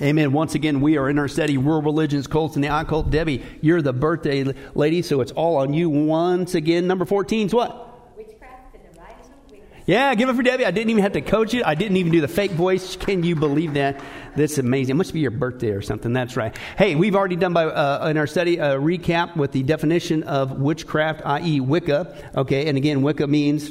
Amen. Once again, we are in our study, World Religions, Cults, and the Occult. Debbie, you're the birthday lady, so it's all on you once again. Number 14 is what? Witchcraft and the rise of. Yeah, give it for Debbie. I didn't even have to coach it. I didn't even do the fake voice. Can you believe that? That's amazing. It must be your birthday or something. That's right. Hey, we've already done by uh, in our study a recap with the definition of witchcraft, i.e., Wicca. Okay, and again, Wicca means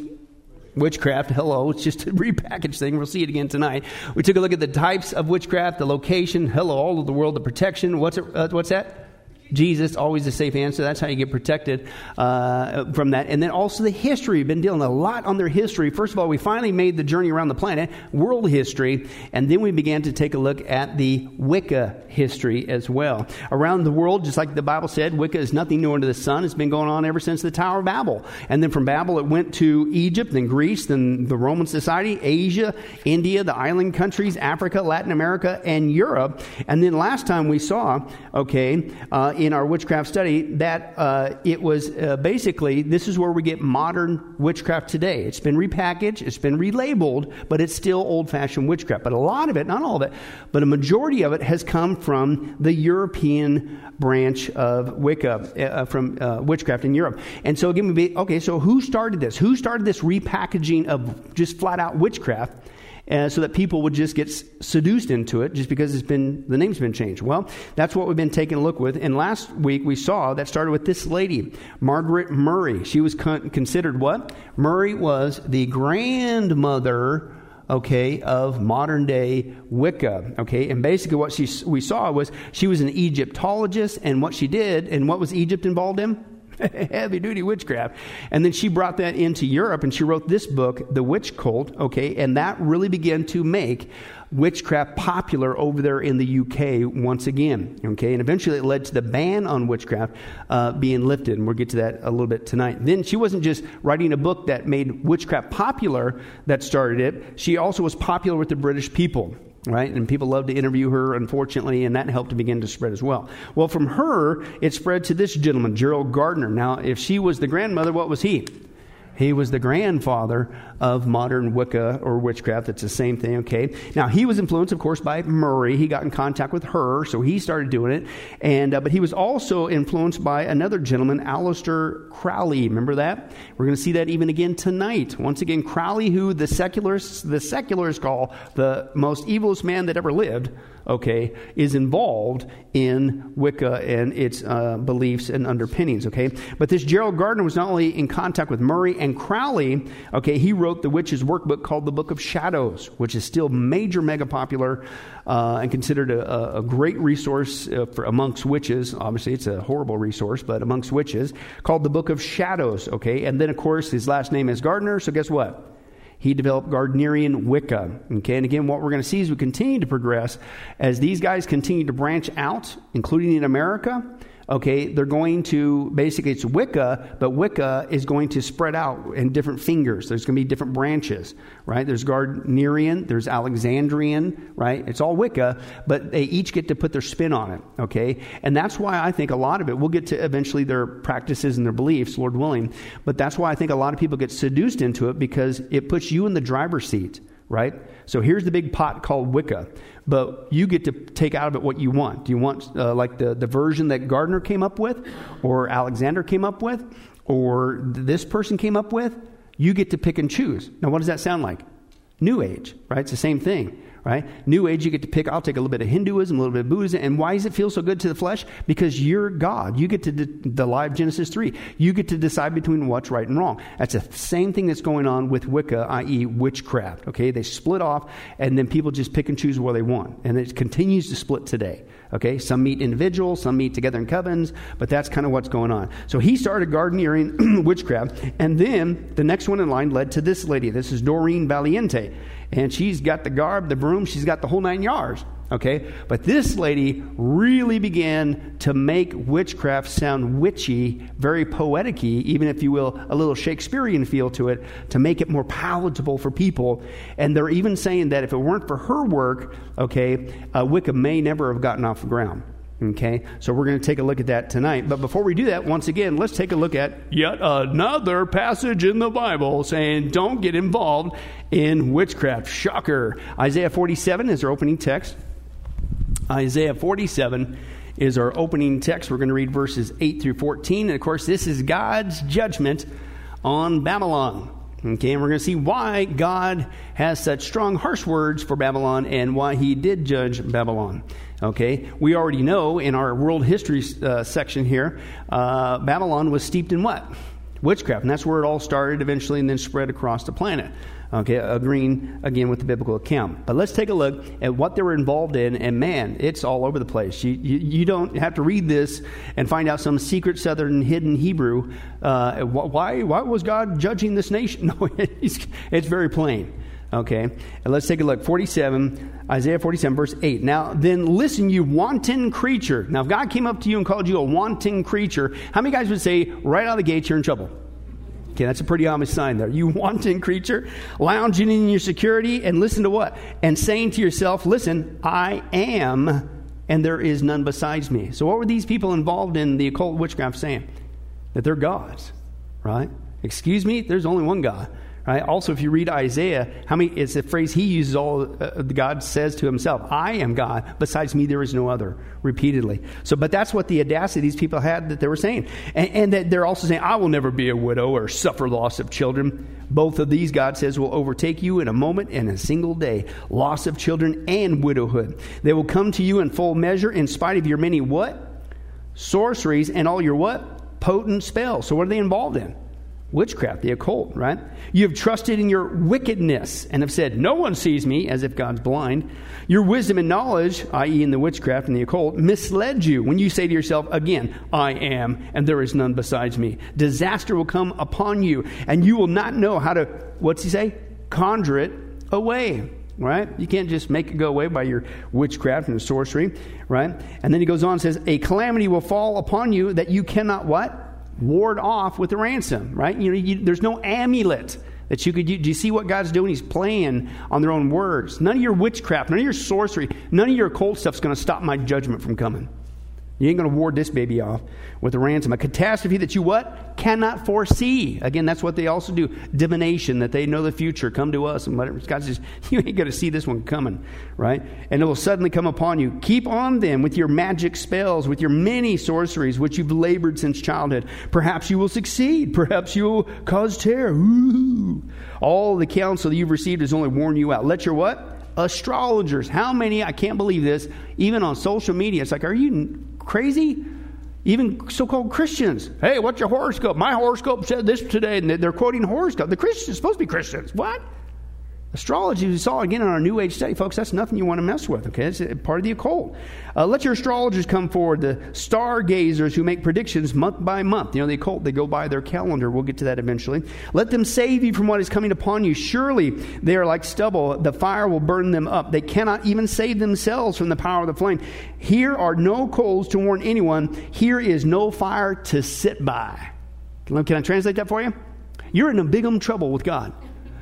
witchcraft. Hello, it's just a repackaged thing. We'll see it again tonight. We took a look at the types of witchcraft, the location. Hello, all of the world, the protection. What's it, uh, what's that? Jesus, always a safe answer. That's how you get protected uh, from that. And then also the history. We've been dealing a lot on their history. First of all, we finally made the journey around the planet, world history, and then we began to take a look at the Wicca history as well. Around the world, just like the Bible said, Wicca is nothing new under the sun. It's been going on ever since the Tower of Babel. And then from Babel, it went to Egypt, then Greece, then the Roman society, Asia, India, the island countries, Africa, Latin America, and Europe. And then last time we saw, okay, uh, in our witchcraft study that uh, it was uh, basically this is where we get modern witchcraft today. It's been repackaged, it's been relabeled, but it's still old fashioned witchcraft. But a lot of it, not all of it, but a majority of it has come from the European branch of Wicca, uh, from witchcraft in Europe. And so again, we be, okay, so who started this? Who started this repackaging of just flat out witchcraft? Uh, so that people would just get seduced into it just because it's been the name's been changed. Well, that's what we've been taking a look with. And last week we saw that started with this lady, Margaret Murray. She was con- considered what? Murray was the grandmother okay, of modern day Wicca, okay? And basically what she, we saw was she was an Egyptologist, and what she did, and what was Egypt involved in? heavy duty witchcraft. And then she brought that into Europe and she wrote this book, The Witch Cult, okay, and that really began to make witchcraft popular over there in the UK once again, okay, and eventually it led to the ban on witchcraft uh, being lifted, and we'll get to that a little bit tonight. Then she wasn't just writing a book that made witchcraft popular that started it, she also was popular with the British people right? And people love to interview her, unfortunately, and that helped to begin to spread as well. Well, from her, it spread to this gentleman, Gerald Gardner. Now, if she was the grandmother, what was he? He was the grandfather of modern Wicca or witchcraft. It's the same thing, okay? Now, he was influenced, of course, by Murray. He got in contact with her, so he started doing it. And, uh, but he was also influenced by another gentleman, Aleister Crowley. Remember that? We're going to see that even again tonight. Once again, Crowley, who the secularists, the secularists call the most evilest man that ever lived okay, is involved in Wicca and its uh, beliefs and underpinnings, okay? But this Gerald Gardner was not only in contact with Murray and Crowley, okay, he wrote the witch's workbook called the Book of Shadows, which is still major, mega popular uh, and considered a, a great resource uh, for amongst witches. Obviously, it's a horrible resource, but amongst witches, called the Book of Shadows, okay? And then, of course, his last name is Gardner, so guess what? he developed Gardnerian Wicca. Okay, and again, what we're going to see is we continue to progress, as these guys continue to branch out, including in America, okay, they're going to basically it's Wicca, but Wicca is going to spread out in different fingers. There's going to be different branches, right? There's Gardnerian, there's Alexandrian, right? It's all Wicca, but they each get to put their spin on it, okay? And that's why I think a lot of it, we'll get to eventually their practices and their beliefs, Lord willing, but that's why I think a lot of people get seduced into it because it puts you in the driver's seat, right? So here's the big pot called Wicca but you get to take out of it what you want. Do you want uh, like the, the version that Gardner came up with, or Alexander came up with, or this person came up with? You get to pick and choose. Now, what does that sound like? New Age, right? It's the same thing right? New Age, you get to pick. I'll take a little bit of Hinduism, a little bit of Buddhism. And why does it feel so good to the flesh? Because you're God. You get to de- the live Genesis 3. You get to decide between what's right and wrong. That's the same thing that's going on with Wicca, i.e., witchcraft. Okay, they split off, and then people just pick and choose where they want. And it continues to split today. Okay, some meet individuals, some meet together in covens, but that's kind of what's going on. So he started Gardnerian witchcraft, and then the next one in line led to this lady. This is Doreen Valiente and she's got the garb, the broom, she's got the whole nine yards. Okay? But this lady really began to make witchcraft sound witchy, very poetic even if you will, a little Shakespearean feel to it, to make it more palatable for people. And they're even saying that if it weren't for her work, okay, uh, Wicca may never have gotten off the ground. Okay, so we're going to take a look at that tonight. But before we do that, once again, let's take a look at yet another passage in the Bible saying don't get involved in witchcraft. Shocker. Isaiah 47 is our opening text. Isaiah 47 is our opening text. We're going to read verses 8 through 14. And of course, this is God's judgment on Babylon. Okay, and we're going to see why God has such strong, harsh words for Babylon and why he did judge Babylon. Okay, we already know in our world history uh, section here, uh, Babylon was steeped in what? Witchcraft. And that's where it all started eventually and then spread across the planet. Okay, agreeing again with the biblical account. But let's take a look at what they were involved in, and man, it's all over the place. You, you, you don't have to read this and find out some secret southern hidden Hebrew. Uh, why, why was God judging this nation? No, it's, it's very plain. Okay, and let's take a look. 47, Isaiah 47, verse 8. Now, then listen, you wanton creature. Now, if God came up to you and called you a wanton creature, how many guys would say, right out of the gate, you're in trouble? Okay, that's a pretty obvious sign there. You wanton creature, lounging in your security, and listen to what? And saying to yourself, listen, I am, and there is none besides me. So, what were these people involved in the occult witchcraft saying? That they're gods, right? Excuse me, there's only one God. Right? Also, if you read Isaiah, how many? It's a phrase he uses. All uh, God says to himself, "I am God. Besides me, there is no other." Repeatedly. So, but that's what the audacity these people had that they were saying, and, and that they're also saying, "I will never be a widow or suffer loss of children." Both of these, God says, will overtake you in a moment, in a single day. Loss of children and widowhood. They will come to you in full measure, in spite of your many what sorceries and all your what potent spells. So, what are they involved in? Witchcraft, the occult, right? You have trusted in your wickedness and have said, No one sees me, as if God's blind. Your wisdom and knowledge, i.e., in the witchcraft and the occult, misled you when you say to yourself, Again, I am, and there is none besides me. Disaster will come upon you, and you will not know how to, what's he say? Conjure it away right? You can't just make it go away by your witchcraft and sorcery, right? And then he goes on and says, A calamity will fall upon you that you cannot what? Ward off with a ransom, right? You know, you, there's no amulet that you could do. Do you see what God's doing? He's playing on their own words. None of your witchcraft, none of your sorcery, none of your cold stuff's going to stop my judgment from coming. You ain't going to ward this baby off with a ransom. A catastrophe that you what? Cannot foresee. Again, that's what they also do. Divination, that they know the future. Come to us and whatever. God says, you ain't going to see this one coming, right? And it will suddenly come upon you. Keep on then with your magic spells, with your many sorceries, which you've labored since childhood. Perhaps you will succeed. Perhaps you will cause terror. Ooh. All the counsel that you've received has only worn you out. Let your what? Astrologers. How many? I can't believe this. Even on social media, it's like, are you crazy? Even so called Christians. Hey, what's your horoscope? My horoscope said this today, and they're quoting horoscope. The Christians supposed to be Christians. What? Astrology, we saw again in our New Age study, folks, that's nothing you want to mess with, okay? It's part of the occult. Uh, let your astrologers come forward, the stargazers who make predictions month by month. You know, the occult, they go by their calendar. We'll get to that eventually. Let them save you from what is coming upon you. Surely they are like stubble. The fire will burn them up. They cannot even save themselves from the power of the flame. Here are no coals to warn anyone. Here is no fire to sit by. Can I translate that for you? You're in a big um trouble with God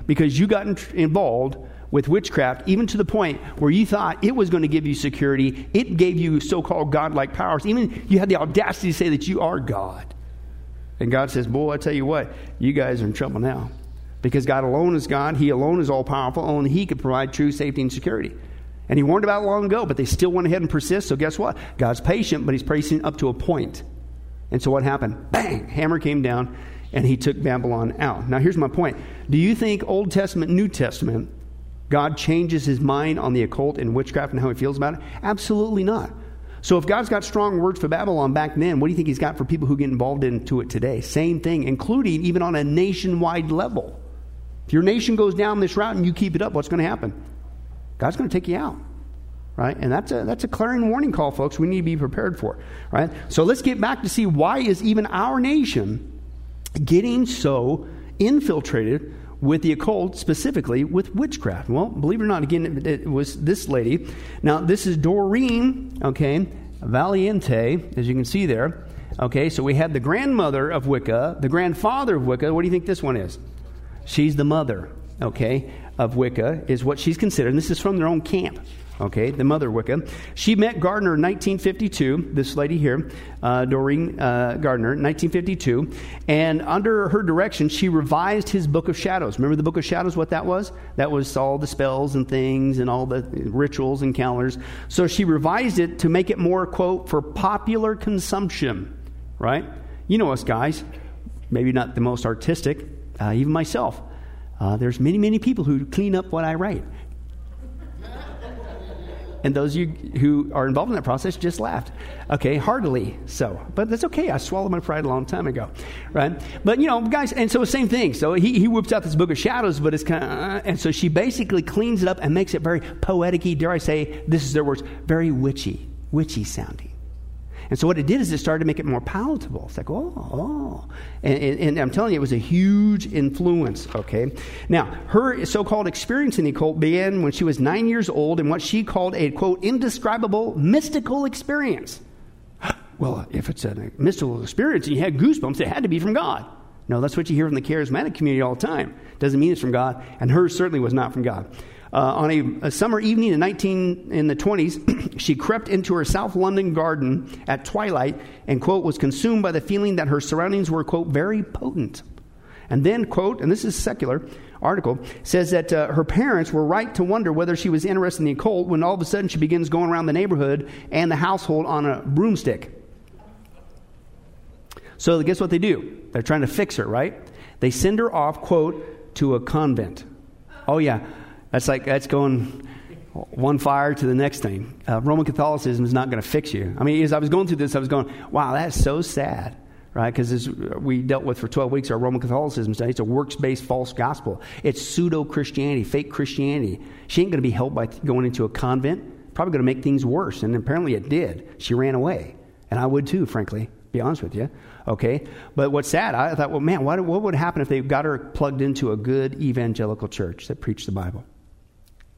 because you got involved with witchcraft, even to the point where you thought it was going to give you security. It gave you so called godlike powers. Even you had the audacity to say that you are God. And God says, Boy, I tell you what, you guys are in trouble now. Because God alone is God, He alone is all powerful, only He could provide true safety and security. And He warned about long ago, but they still went ahead and persist. So guess what? God's patient, but He's patient up to a point. And so what happened? Bang! Hammer came down and he took Babylon out. Now, here's my point. Do you think Old Testament, New Testament, God changes his mind on the occult and witchcraft and how he feels about it? Absolutely not. So, if God's got strong words for Babylon back then, what do you think he's got for people who get involved into it today? Same thing, including even on a nationwide level. If your nation goes down this route and you keep it up, what's going to happen? God's going to take you out right and that's a that's a clarion warning call folks we need to be prepared for right so let's get back to see why is even our nation getting so infiltrated with the occult, specifically with witchcraft. Well, believe it or not, again, it was this lady. Now, this is Doreen, okay, Valiente, as you can see there. Okay, so we had the grandmother of Wicca, the grandfather of Wicca. What do you think this one is? She's the mother, okay, of Wicca, is what she's considered. And this is from their own camp. Okay, the mother Wicca. She met Gardner in 1952, this lady here, uh, Doreen uh, Gardner, 1952, and under her direction, she revised his Book of Shadows. Remember the Book of Shadows, what that was? That was all the spells and things and all the rituals and calendars. So she revised it to make it more, quote, for popular consumption, right? You know us guys, maybe not the most artistic, uh, even myself. Uh, there's many, many people who clean up what I write. And those you who are involved in that process just laughed. Okay, heartily so. But that's okay. I swallowed my pride a long time ago, right? But, you know, guys, and so same thing. So he, he out this book of shadows, but it's kind of, uh, and so she basically cleans it up and makes it very poetic dare I say, this is their words, very witchy, witchy sounding. And so what it did is it started to make it more palatable. It's like, oh, oh. And, and, and, I'm telling you, it was a huge influence, okay? Now, her so called experience in the occult began when she was nine years old in what she called a, quote, indescribable mystical experience. Well, if it's a mystical experience and you had goosebumps, it had to be from God. No, that's what you hear from the charismatic community all the time. Doesn't mean it's from God, and hers certainly was not from God. Uh, on a, a, summer evening in 19 in the 20s, she crept into her South London garden at twilight and quote was consumed by the feeling that her surroundings were quote very potent. And then quote, and this is secular article says that uh, her parents were right to wonder whether she was interested in the occult when all of a sudden she begins going around the neighborhood and the household on a broomstick. So guess what they do? They're trying to fix her, right? They send her off, quote, to a convent. Oh yeah, that's like, that's going one fire to the next thing. Uh, Roman Catholicism is not going to fix you. I mean, as I was going through this, I was going, wow, that's so sad, right? Because we dealt with for 12 weeks our Roman Catholicism study. It's a works based false gospel. It's pseudo Christianity, fake Christianity. She ain't going to be helped by going into a convent. Probably going to make things worse. And apparently it did. She ran away. And I would too, frankly, be honest with you. Okay? But what's sad, I thought, well, man, what, what would happen if they got her plugged into a good evangelical church that preached the Bible?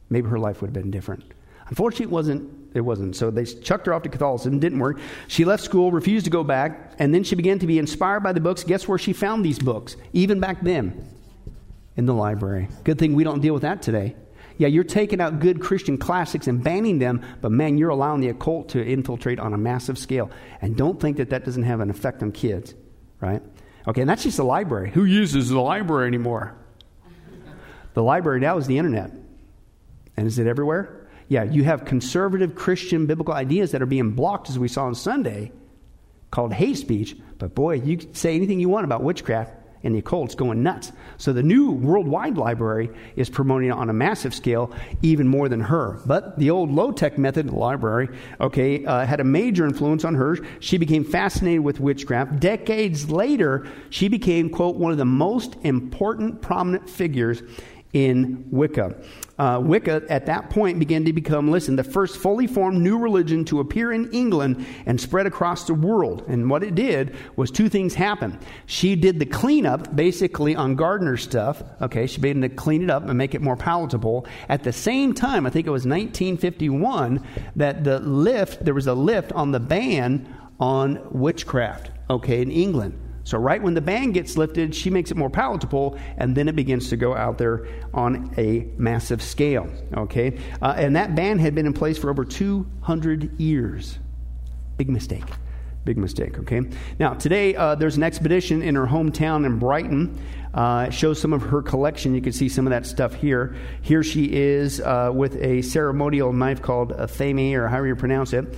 Maybe her life would have been different. Unfortunately, it wasn't. It wasn't. So they chucked her off to Catholicism. Didn't work. She left school, refused to go back, and then she began to be inspired by the books. Guess where she found these books? Even back then, in the library. Good thing we don't deal with that today. Yeah, you're taking out good Christian classics and banning them, but man, you're allowing the occult to infiltrate on a massive scale. And don't think that that doesn't have an effect on kids, right? Okay, and that's just the library. Who uses the library anymore? The library now is the internet. And is it everywhere? Yeah, you have conservative Christian biblical ideas that are being blocked, as we saw on Sunday, called hate speech. But boy, you say anything you want about witchcraft, and the occult's going nuts. So the new worldwide library is promoting it on a massive scale, even more than her. But the old low tech method library, okay, uh, had a major influence on her. She became fascinated with witchcraft. Decades later, she became, quote, one of the most important prominent figures in Wicca. Uh, Wicca at that point began to become, listen, the first fully formed new religion to appear in England and spread across the world. And what it did was two things happen. She did the cleanup basically on Gardner stuff. Okay, she began to clean it up and make it more palatable. At the same time, I think it was 1951, that the lift, there was a lift on the ban on witchcraft, okay, in England. So, right when the ban gets lifted, she makes it more palatable, and then it begins to go out there on a massive scale. Okay? Uh, and that ban had been in place for over 200 years. Big mistake. Big mistake, okay? Now, today uh, there's an expedition in her hometown in Brighton. Uh, it shows some of her collection. You can see some of that stuff here. Here she is uh, with a ceremonial knife called a athame, or however you pronounce it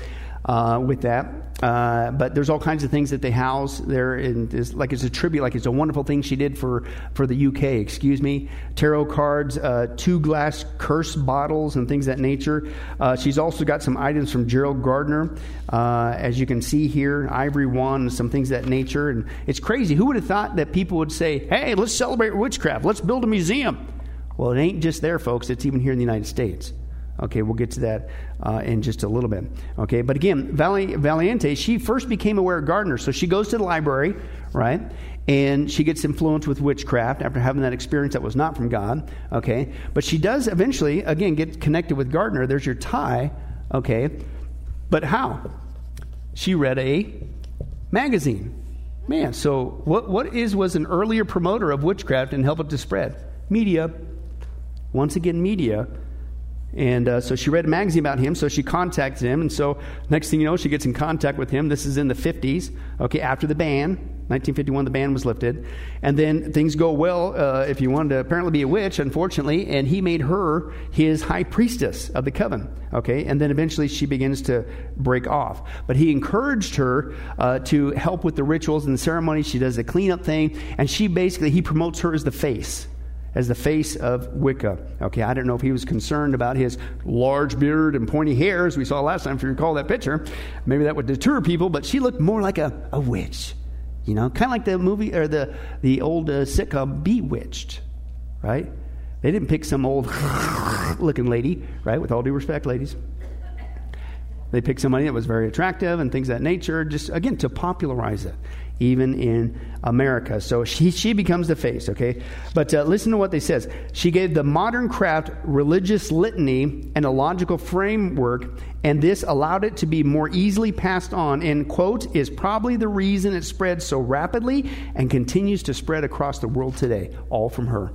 uh, with that. Uh, but there's all kinds of things that they house there, and it's like it's a tribute, like it's a wonderful thing she did for for the UK. Excuse me, tarot cards, uh, two glass curse bottles, and things that nature. Uh, she's also got some items from Gerald Gardner, uh, as you can see here, ivory wand, some things that nature, and it's crazy. Who would have thought that people would say, "Hey, let's celebrate witchcraft. Let's build a museum." Well, it ain't just there, folks. It's even here in the United States. Okay, we'll get to that uh, in just a little bit. Okay, but again, Vali- Valiente, she first became aware of Gardner. So she goes to the library, right? And she gets influenced with witchcraft after having that experience that was not from God. Okay, but she does eventually, again, get connected with Gardner. There's your tie. Okay, but how? She read a magazine. Man, so what, what is was an earlier promoter of witchcraft and helped it to spread? Media. Once again, media And uh, so she read a magazine about him, so she contacted him. And so next thing you know, she gets in contact with him. This is in the 50s, okay, after the ban. 1951, the ban was lifted. And then things go well uh, if you wanted to apparently be a witch, unfortunately, and he made her his high priestess of the coven, okay? And then eventually she begins to break off. But he encouraged her uh, to help with the rituals and the ceremonies. She does the cleanup thing, and she basically, he promotes her as the face as the face of Wicca. Okay, I don't know if he was concerned about his large beard and pointy hair, as we saw last time, if you recall that picture. Maybe that would deter people, but she looked more like a, a witch. You know, kind of like the movie or the, the old uh, sitcom Bewitched, right? They didn't pick some old looking lady, right? With all due respect, ladies. They picked somebody that was very attractive and things of that nature, just again to popularize it even in America. So she, she becomes the face, okay? But uh, listen to what they says. She gave the modern craft religious litany and a logical framework, and this allowed it to be more easily passed on, and, quote, is probably the reason it spread so rapidly and continues to spread across the world today, all from her.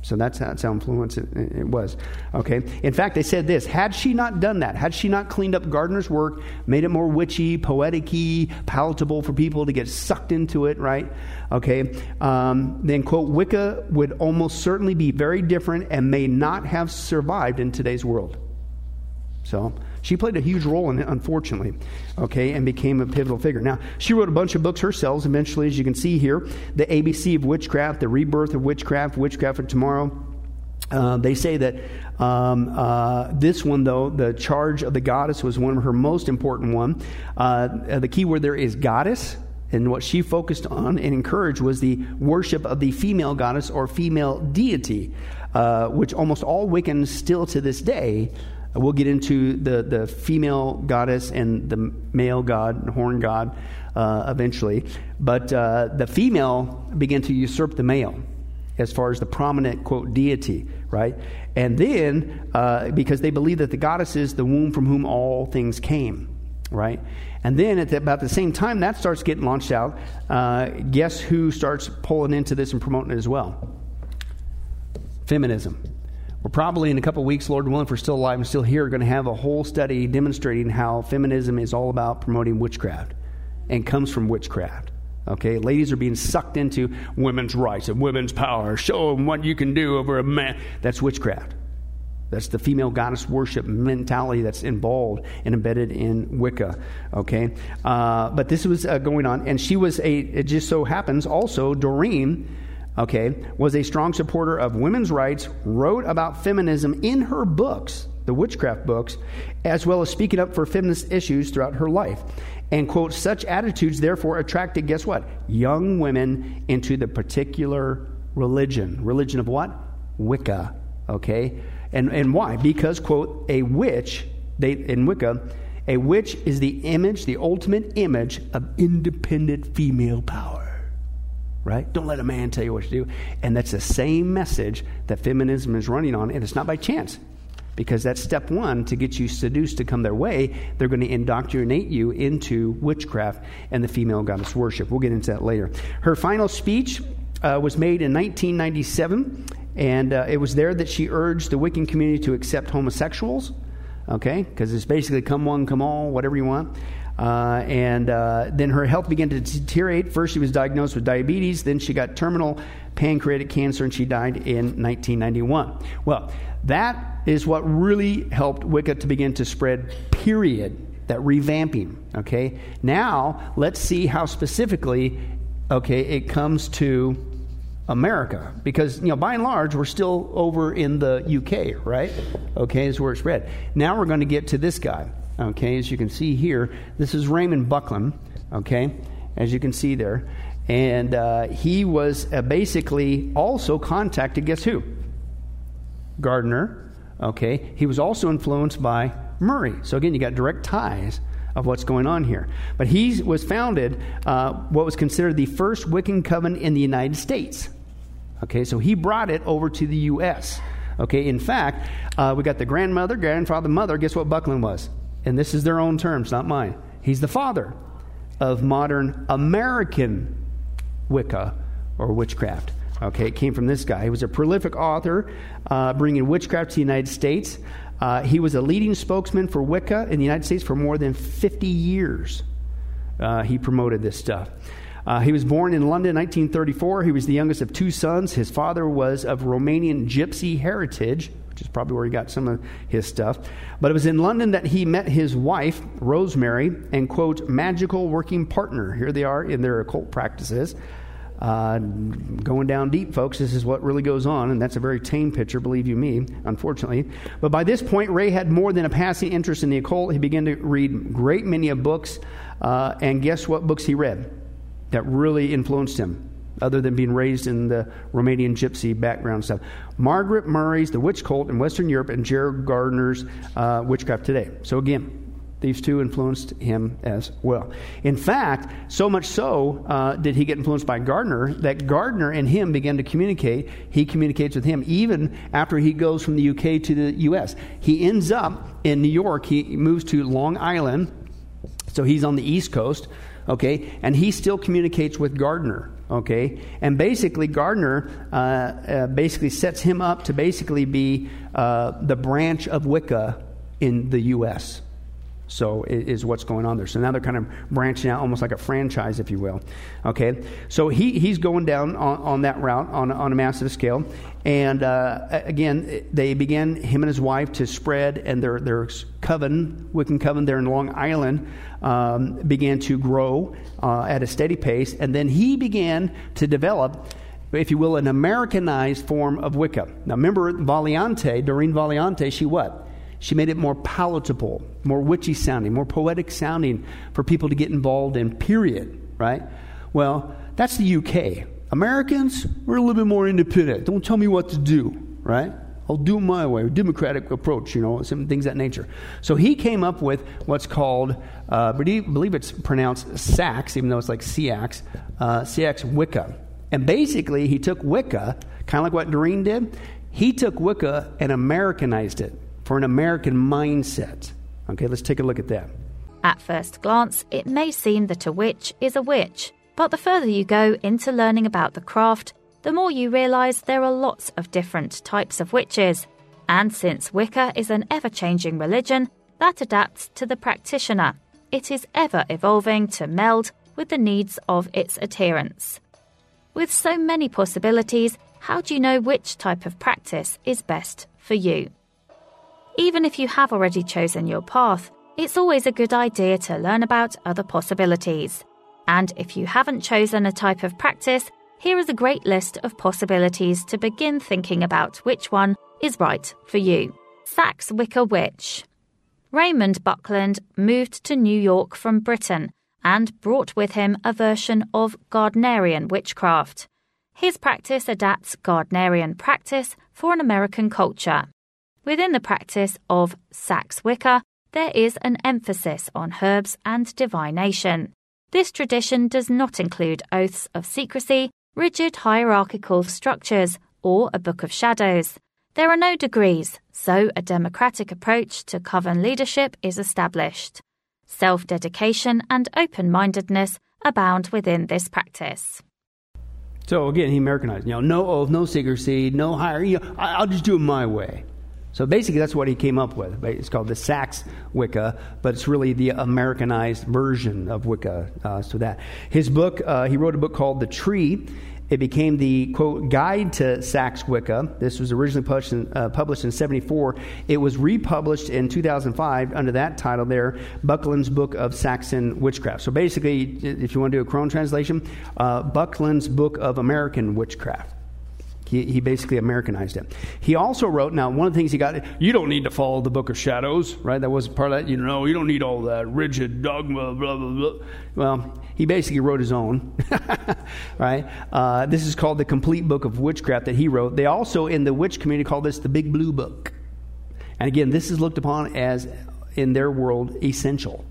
So that's how, that's how influential it, was. Okay. In fact, they said this: had she not done that, had she not cleaned up Gardner's work, made it more witchy, poetic palatable for people to get sucked into it, right? Okay. Um, then quote: Wicca would almost certainly be very different and may not have survived in today's world. So she played a huge role in it, unfortunately, okay, and became a pivotal figure. Now, she wrote a bunch of books herself, eventually, as you can see here The ABC of Witchcraft, The Rebirth of Witchcraft, Witchcraft of Tomorrow. Uh, they say that um, uh, this one, though, the charge of the goddess was one of her most important one. Uh, the key word there is goddess, and what she focused on and encouraged was the worship of the female goddess or female deity, uh, which almost all Wiccans still to this day We'll get into the, the female goddess and the male god, horn god, uh, eventually. But uh, the female began to usurp the male as far as the prominent, quote, deity, right? And then, uh, because they believe that the goddess is the womb from whom all things came, right? And then at the, about the same time that starts getting launched out, uh, guess who starts pulling into this and promoting it as well? Feminism. We're probably in a couple weeks, Lord willing, if we're still alive and still here, going to have a whole study demonstrating how feminism is all about promoting witchcraft and comes from witchcraft. Okay, ladies are being sucked into women's rights and women's power. Show them what you can do over a man. That's witchcraft. That's the female goddess worship mentality that's involved and embedded in Wicca. Okay, uh, but this was uh, going on, and she was a. It just so happens also Doreen okay, was a strong supporter of women's rights, wrote about feminism in her books, the witchcraft books, as well as speaking up for feminist issues throughout her life. And, quote, such attitudes therefore attracted, guess what? Young women into the particular religion. Religion of what? Wicca, okay? And, and why? Because, quote, a witch, they, in Wicca, a witch is the image, the ultimate image of independent female power right? Don't let a man tell you what to do. And that's the same message that feminism is running on, and it's not by chance. Because that's step one to get you seduced to come their way. They're going to indoctrinate you into witchcraft and the female goddess worship. We'll get into that later. Her final speech uh, was made in 1997, and uh, it was there that she urged the Wiccan community to accept homosexuals, okay? Because it's basically come one, come all, whatever you want. Uh, and uh, then her health began to deteriorate. First, she was diagnosed with diabetes. Then she got terminal pancreatic cancer, and she died in 1991. Well, that is what really helped Wicca to begin to spread, period. That revamping. Okay? Now, let's see how specifically, okay, it comes to America. Because, you know, by and large, we're still over in the UK, right? Okay, is where it spread. Now we're going to get to this guy. Okay, as you can see here, this is Raymond Buckland. Okay, as you can see there. And uh, he was uh, basically also contacted, guess who? Gardner. Okay, he was also influenced by Murray. So again, you got direct ties of what's going on here. But he was founded uh, what was considered the first Wiccan coven in the United States. Okay, so he brought it over to the U.S. Okay, in fact, uh, we got the grandmother, grandfather, mother. Guess what Buckland was? And this is their own terms, not mine. He's the father of modern American Wicca or witchcraft. Okay, it came from this guy. He was a prolific author, uh, bringing witchcraft to the United States. Uh, he was a leading spokesman for Wicca in the United States for more than 50 years. Uh, he promoted this stuff. Uh, he was born in London in 1934. He was the youngest of two sons. His father was of Romanian gypsy heritage, which is probably where he got some of his stuff. But it was in London that he met his wife, Rosemary, and, quote, magical working partner. Here they are in their occult practices. Uh, going down deep, folks, this is what really goes on, and that's a very tame picture, believe you me, unfortunately. But by this point, Ray had more than a passing interest in the occult. He began to read great many of books, uh, and guess what books he read that really influenced him, other than being raised in the Romanian gypsy background stuff? Margaret Murray's The Witch Cult in Western Europe and Gerald Gardner's uh, Witchcraft Today. So again, these two influenced him as well. In fact, so much so uh, did he get influenced by Gardner that Gardner and him began to communicate. He communicates with him even after he goes from the UK to the US. He ends up in New York. He moves to Long Island, so he's on the East Coast, okay, and he still communicates with Gardner. Okay, and basically, Gardner uh, uh, basically sets him up to basically be uh, the branch of Wicca in the U.S. So is what's going on there. So now they're kind of branching out, almost like a franchise, if you will. Okay, so he, he's going down on, on that route on, on a massive scale, and uh, again, they began him and his wife to spread, and their their coven, Wiccan coven, there in Long Island, um, began to grow uh, at a steady pace, and then he began to develop if you will, an Americanized form of Wicca. Now, remember Valiente, Doreen Valiente, she what? She made it more palatable, more witchy sounding, more poetic sounding for people to get involved in, period, right? Well, that's the UK. Americans, we're a little bit more independent. Don't tell me what to do, right? I'll do my way, democratic approach, you know, some things that nature. So he came up with what's called, uh, I believe it's pronounced Sax, even though it's like Seax, uh, Seax Wicca. And basically, he took Wicca, kind of like what Doreen did, he took Wicca and Americanized it for an American mindset. Okay, let's take a look at that. At first glance, it may seem that a witch is a witch, but the further you go into learning about the craft, the more you realise there are lots of different types of witches. And since Wicca is an ever changing religion, that adapts to the practitioner. It is ever evolving to meld with the needs of its adherents. With so many possibilities, how do you know which type of practice is best for you? Even if you have already chosen your path, it's always a good idea to learn about other possibilities. And if you haven't chosen a type of practice, here is a great list of possibilities to begin thinking about which one is right for you. Sax Wicca Witch. Raymond Buckland moved to New York from Britain and brought with him a version of Gardnerian witchcraft. His practice adapts Gardnerian practice for an American culture. Within the practice of Sax Wicca, there is an emphasis on herbs and divination. This tradition does not include oaths of secrecy, rigid hierarchical structures, or a book of shadows. There are no degrees, so a democratic approach to coven leadership is established. Self dedication and open mindedness abound within this practice. So again, he Americanized. You know, no oath, no secrecy, no higher. You know, I'll just do it my way. So basically, that's what he came up with. It's called the Sax Wicca, but it's really the Americanized version of Wicca. Uh, so that his book, uh, he wrote a book called The Tree. It became the quote guide to Sax Wicca. This was originally published in, uh, published in '74. It was republished in 2005 under that title. There, Buckland's Book of Saxon Witchcraft. So basically, if you want to do a Crone translation, uh, Buckland's Book of American Witchcraft. He, he basically Americanized it. He also wrote, now, one of the things he got, you don't need to follow the book of shadows, right? That was part of that. You know, you don't need all that rigid dogma, blah, blah, blah. Well, he basically wrote his own, right? Uh, this is called the complete book of witchcraft that he wrote. They also, in the witch community, call this the big blue book. And again, this is looked upon as, in their world, essential.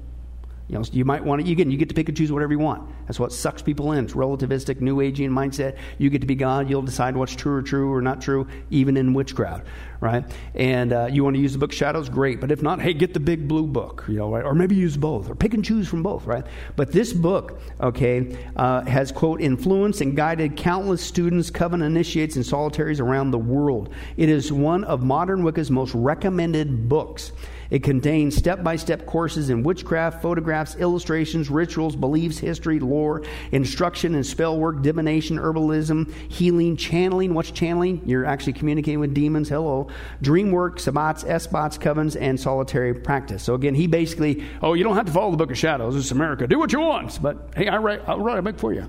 You know, you might want to, again, you get to pick and choose whatever you want. That's what sucks people in. It's relativistic, new aging mindset. You get to be God. You'll decide what's true or true or not true, even in witchcraft, right? And uh, you want to use the book Shadows, great. But if not, hey, get the big blue book, you know, right? Or maybe use both, or pick and choose from both, right? But this book, okay, uh, has, quote, influenced and guided countless students, covenant initiates, and solitaries around the world. It is one of modern Wicca's most recommended books. It contains step by step courses in witchcraft, photographs, illustrations, rituals, beliefs, history, lore, instruction and spell work, divination, herbalism, healing, channeling. What's channeling? You're actually communicating with demons. Hello. Dream work, sabbats, esbats, covens, and solitary practice. So again, he basically, oh, you don't have to follow the book of shadows. It's America. Do what you want. But hey, I write, I'll write a book for you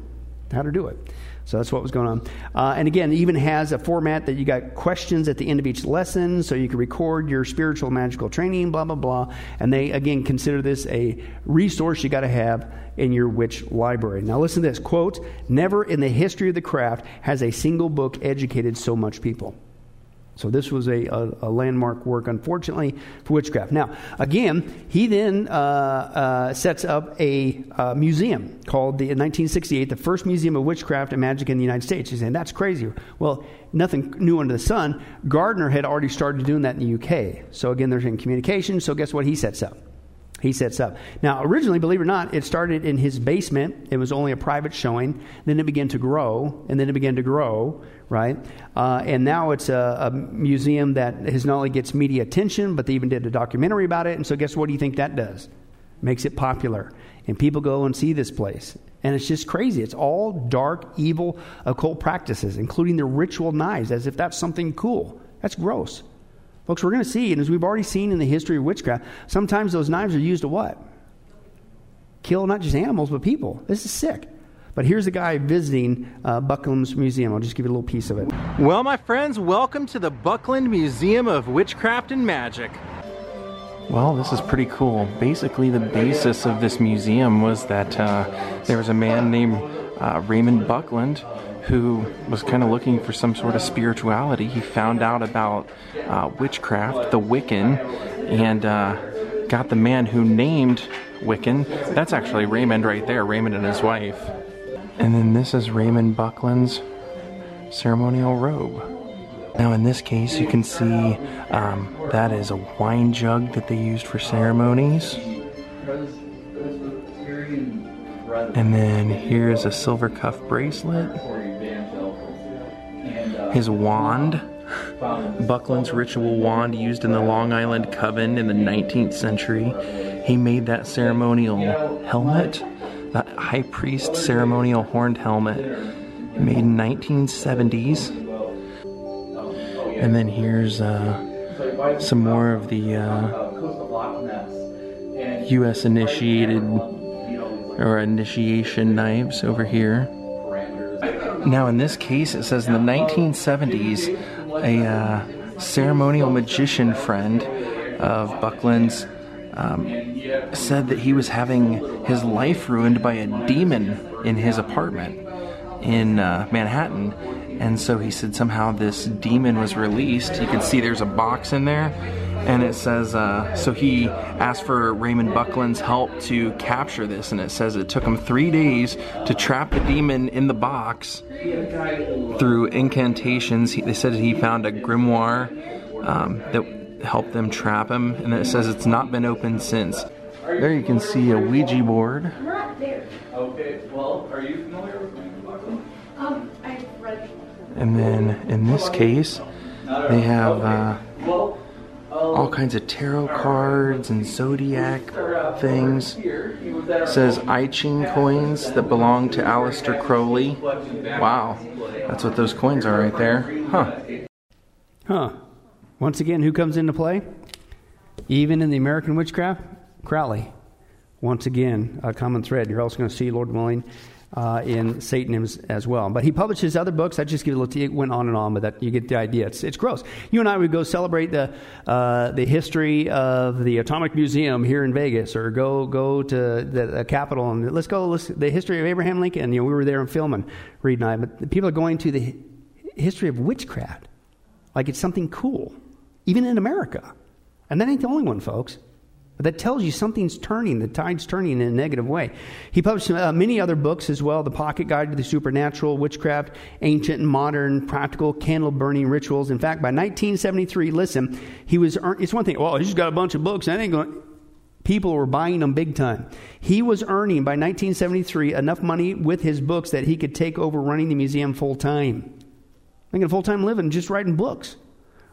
how to do it. So that's what was going on. Uh, and again, it even has a format that you got questions at the end of each lesson, so you can record your spiritual magical training, blah, blah, blah. And they, again, consider this a resource you got to have in your witch library. Now, listen to this quote Never in the history of the craft has a single book educated so much people. So this was a, a, a, landmark work, unfortunately, for witchcraft. Now, again, he then uh, uh, sets up a uh, museum called the in 1968, the first museum of witchcraft and magic in the United States. He's saying that's crazy. Well, nothing new under the sun. Gardner had already started doing that in the UK. So again, there's in communication. So guess what he sets up? He sets up. Now, originally, believe it or not, it started in his basement. It was only a private showing. Then it began to grow, and then it began to grow, right? Uh, and now it's a, a, museum that has not only gets media attention, but they even did a documentary about it. And so, guess what do you think that does? Makes it popular. And people go and see this place. And it's just crazy. It's all dark, evil, occult practices, including the ritual knives, as if that's something cool. That's gross. Folks, we're going to see, and as we've already seen in the history of witchcraft, sometimes those knives are used to what? Kill not just animals, but people. This is sick. But here's a guy visiting uh, Buckland's Museum. I'll just give you a little piece of it. Well, my friends, welcome to the Buckland Museum of Witchcraft and Magic. Well, this is pretty cool. Basically, the basis of this museum was that uh, there was a man named uh, Raymond Buckland who was kind of looking for some sort of spirituality. He found out about uh, witchcraft, the Wiccan, and uh, got the man who named Wiccan. That's actually Raymond right there, Raymond and his wife. And then this is Raymond Buckland's ceremonial robe. Now, in this case, you can see um, that is a wine jug that they used for ceremonies. And then here's a silver cuff bracelet his wand, Buckland's ritual wand used in the Long Island Coven in the 19th century. He made that ceremonial helmet, that high priest ceremonial horned helmet, made in 1970s. And then here's uh, some more of the uh, U.S. initiated or initiation knives over here. Now, in this case, it says in the 1970s, a uh, ceremonial magician friend of Buckland's um, said that he was having his life ruined by a demon in his apartment in uh, Manhattan. And so he said somehow this demon was released. You can see there's a box in there and it says uh, so he asked for Raymond Buckland's help to capture this, and it says it took him three days to trap the demon in the box through incantations. He, they said he found a grimoire um, that helped them trap him, and it says it's not been opened since. There you can see a Ouija board. Okay, well, are you familiar with Raymond Buckland? Um, I've read. And then in this case, they have. Uh, all kinds of tarot cards and zodiac things. Says I Ching coins that belong to Aleister Crowley. Wow, that's what those coins are right there. Huh. Huh. Once again, who comes into play? Even in the American witchcraft? Crowley. Once again, a common thread. You're also going to see, Lord willing, uh, in Satanism as well. But he published his other books. I just give a little. It went on and on, but that you get the idea. It's it's gross. You and I would go celebrate the uh, the history of the Atomic Museum here in Vegas, or go go to the, the Capitol and let's go let's, the history of Abraham Lincoln. You know, we were there and filming, Reed and I. But people are going to the history of witchcraft like it's something cool, even in America. And that ain't the only one, folks. That tells you something's turning, the tide's turning in a negative way. He published uh, many other books as well The Pocket Guide to the Supernatural, Witchcraft, Ancient and Modern, Practical, Candle Burning Rituals. In fact, by 1973, listen, he was, it's one thing, well, he's got a bunch of books, I ain't going, people were buying them big time. He was earning by 1973 enough money with his books that he could take over running the museum full time. Making a full time living just writing books,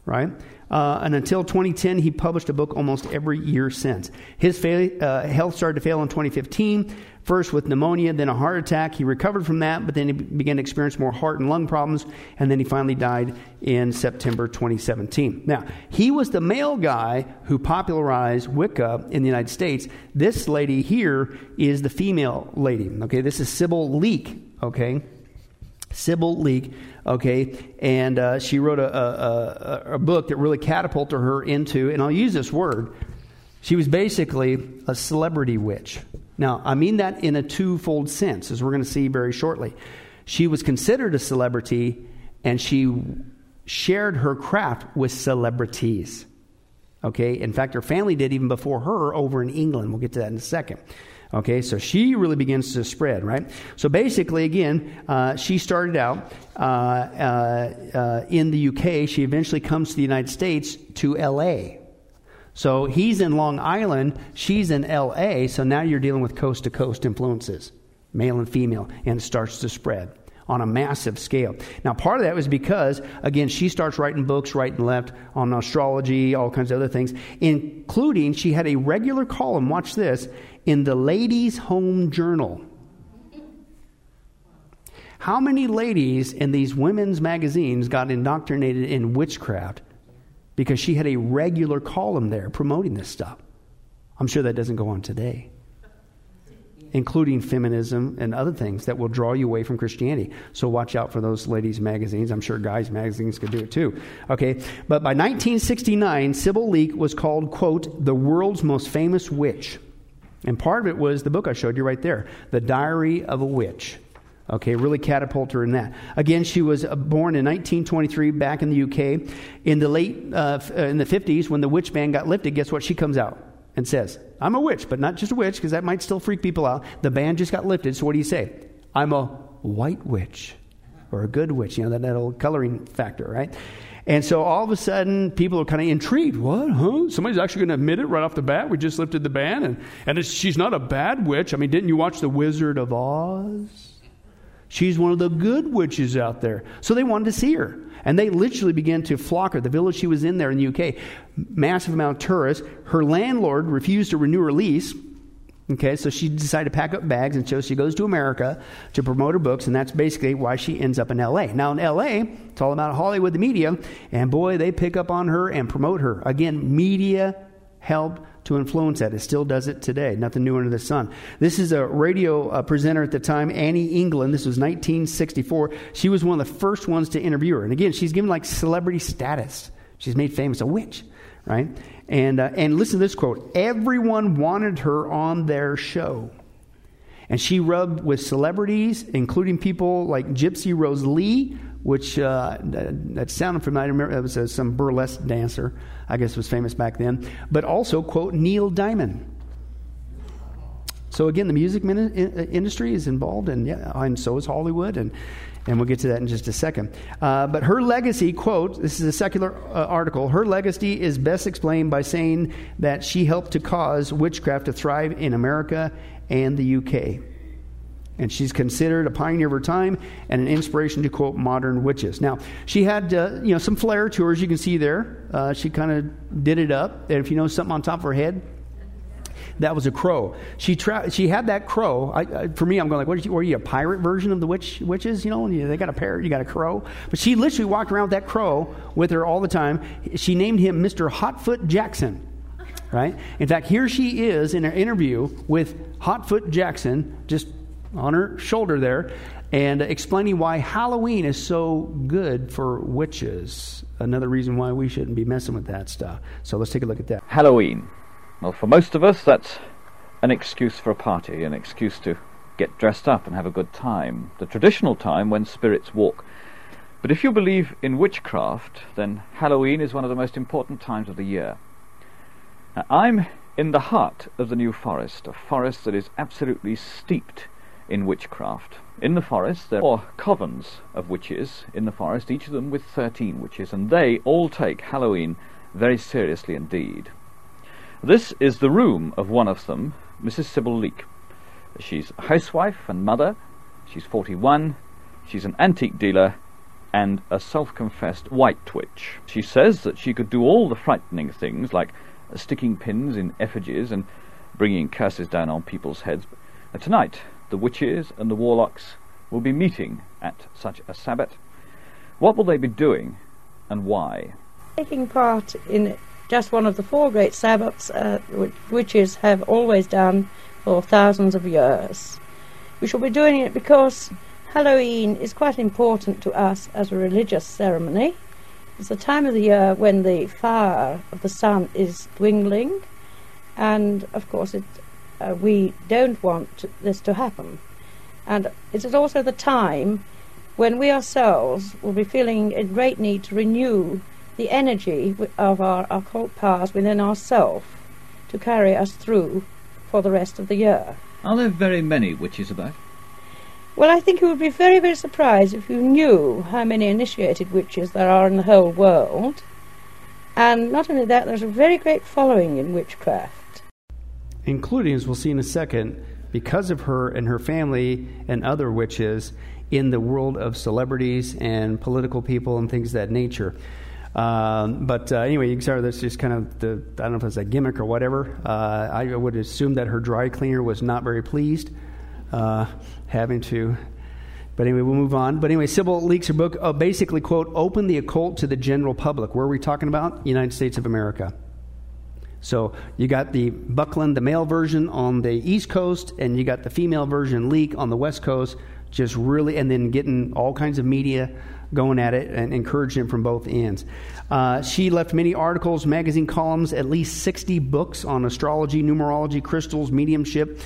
right? Uh, and until 2010, he published a book almost every year since. His uh, health started to fail in 2015, first with pneumonia, then a heart attack. He recovered from that, but then he began to experience more heart and lung problems, and then he finally died in September 2017. Now, he was the male guy who popularized Wicca in the United States. This lady here is the female lady. Okay, this is Sybil Leek. Okay, Sybil Leek, okay, and uh, she wrote a, a, a, book that really catapulted her into, and I'll use this word, she was basically a celebrity witch. Now, I mean that in a twofold sense, as we're going to see very shortly. She was considered a celebrity, and she shared her craft with celebrities. Okay, in fact, her family did even before her over in England. We'll get to that in a second. Okay, so she really begins to spread, right? So basically, again, uh, she started out uh, uh, uh in the UK. She eventually comes to the United States to LA. So he's in Long Island, she's in LA. So now you're dealing with coast to coast influences, male and female, and starts to spread on a massive scale. Now, part of that was because, again, she starts writing books right and left on astrology, all kinds of other things, including she had a regular column, watch this, in the Ladies' Home Journal. How many ladies in these women's magazines got indoctrinated in witchcraft because she had a regular column there promoting this stuff? I'm sure that doesn't go on today including feminism and other things that will draw you away from Christianity. So watch out for those ladies' magazines. I'm sure guys' magazines could do it too. Okay, but by 1969, Sybil Leek was called, quote, the world's most famous witch. And part of it was the book I showed you right there, The Diary of a Witch. Okay, really catapult her in that. Again, she was uh, born in 1923 back in the UK. In the late, uh, uh, in the 50s, when the witch ban got lifted, guess what? She comes out and says, I'm a witch, but not just a witch, because that might still freak people out. The ban just got lifted, so what do you say? I'm a white witch or a good witch, you know, that, that old coloring factor, right? And so all of a sudden, people are kind of intrigued. What? Huh? Somebody's actually going to admit it right off the bat. We just lifted the ban, and, and she's not a bad witch. I mean, didn't you watch The Wizard of Oz? She's one of the good witches out there. So they wanted to see her. And they literally began to flock her. The village she was in there in the UK, massive amount of tourists. Her landlord refused to renew her lease. Okay, so she decided to pack up bags, and so she goes to America to promote her books, and that's basically why she ends up in LA. Now, in LA, it's all about Hollywood, the media, and boy, they pick up on her and promote her. Again, media help to influence that. It still does it today. Nothing new under the sun. This is a radio uh, presenter at the time, Annie England. This was 1964. She was one of the first ones to interview her. And again, she's given like celebrity status. She's made famous, a witch, right? And, uh, and listen to this quote Everyone wanted her on their show. And she rubbed with celebrities, including people like Gypsy Rose Lee, which uh, that sounded familiar. I remember it was uh, some burlesque dancer, I guess was famous back then. But also, quote, Neil Diamond. So again, the music industry is involved, and yeah, and so is Hollywood, and and we'll get to that in just a second. Uh, but her legacy, quote, this is a secular uh, article. Her legacy is best explained by saying that she helped to cause witchcraft to thrive in America and the UK. And she's considered a pioneer of her time and an inspiration to quote modern witches. Now, she had uh, you know some flair to her, as you can see there. Uh, she kind of did it up. And if you know something on top of her head, that was a crow. She tra- she had that crow. I, for me, I'm going like, what you, are you, a pirate version of the witch witches? You know, they got a parrot, you got a crow. But she literally walked around with that crow with her all the time. She named him Mr. Hotfoot Jackson. Right? In fact, here she is in an interview with Hotfoot Jackson, just on her shoulder there, and explaining why Halloween is so good for witches. Another reason why we shouldn't be messing with that stuff. So let's take a look at that. Halloween. Well, for most of us, that's an excuse for a party, an excuse to get dressed up and have a good time. The traditional time when spirits walk. But if you believe in witchcraft, then Halloween is one of the most important times of the year. Now, I'm in the heart of the New Forest, a forest that is absolutely steeped in witchcraft. In the forest there are covens of witches in the forest, each of them with 13 witches, and they all take Halloween very seriously indeed. This is the room of one of them, Mrs. Sybil Leek. She's a housewife and mother. She's 41. She's an antique dealer and a self-confessed white twitch. She says that she could do all the frightening things like sticking pins in effigies and bringing curses down on people's heads. And tonight, the witches and the warlocks will be meeting at such a sabbat. What will they be doing and why? Taking part in just one of the four great sabbats uh, which witches have always done for thousands of years. We shall be doing it because Halloween is quite important to us as a religious ceremony. It's the time of the year when the fire of the sun is dwindling, and of course, it, uh, we don't want this to happen. And it is also the time when we ourselves will be feeling a great need to renew the energy of our occult powers within ourselves to carry us through for the rest of the year. Are there very many witches about? Well, I think you would be very, very surprised if you knew how many initiated witches there are in the whole world. And not only that, there's a very great following in witchcraft. Including, as we'll see in a second, because of her and her family and other witches in the world of celebrities and political people and things of that nature. Um, but uh, anyway, start. That's just kind of the I don't know if it's a gimmick or whatever. Uh, I would assume that her dry cleaner was not very pleased uh, having to. But anyway, we'll move on. But anyway, Sybil Leek's her book, uh, basically, quote, open the occult to the general public. Where are we talking about? United States of America. So you got the Buckland, the male version on the East Coast, and you got the female version Leek on the West Coast, just really, and then getting all kinds of media going at it and encouraging it from both ends. Uh, she left many articles, magazine columns, at least 60 books on astrology, numerology, crystals, mediumship,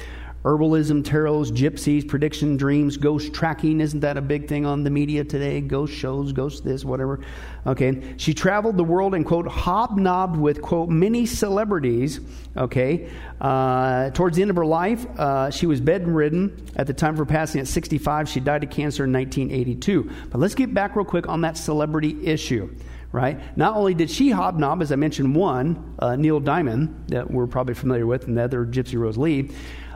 herbalism, tarots, gypsies, prediction, dreams, ghost tracking. Isn't that a big thing on the media today? Ghost shows, ghost this, whatever. Okay. She traveled the world and, quote, hobnobbed with, quote, many celebrities. Okay. Uh, towards the end of her life, uh, she was bedridden at the time of her passing at 65. She died of cancer in 1982. But let's get back real quick on that celebrity issue right? Not only did she hobnob, as I mentioned, one, uh, Neil Diamond, that we're probably familiar with, and the other, Gypsy Rose Lee,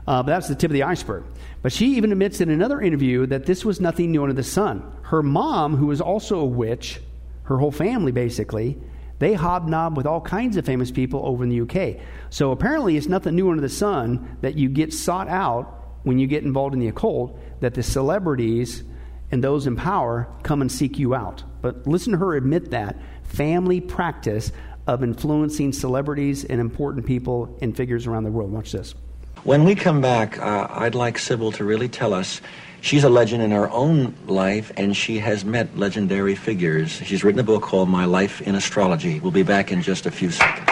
uh, but that's the tip of the iceberg. But she even admits in another interview that this was nothing new under the sun. Her mom, who was also a witch, her whole family basically, they hobnob with all kinds of famous people over in the UK. So apparently, it's nothing new under the sun that you get sought out when you get involved in the occult, that the celebrities and those in power come and seek you out. But listen to her admit that family practice of influencing celebrities and important people and figures around the world. Watch this. When we come back, uh, I'd like Sybil to really tell us. She's a legend in her own life, and she has met legendary figures. She's written a book called My Life in Astrology. We'll be back in just a few seconds.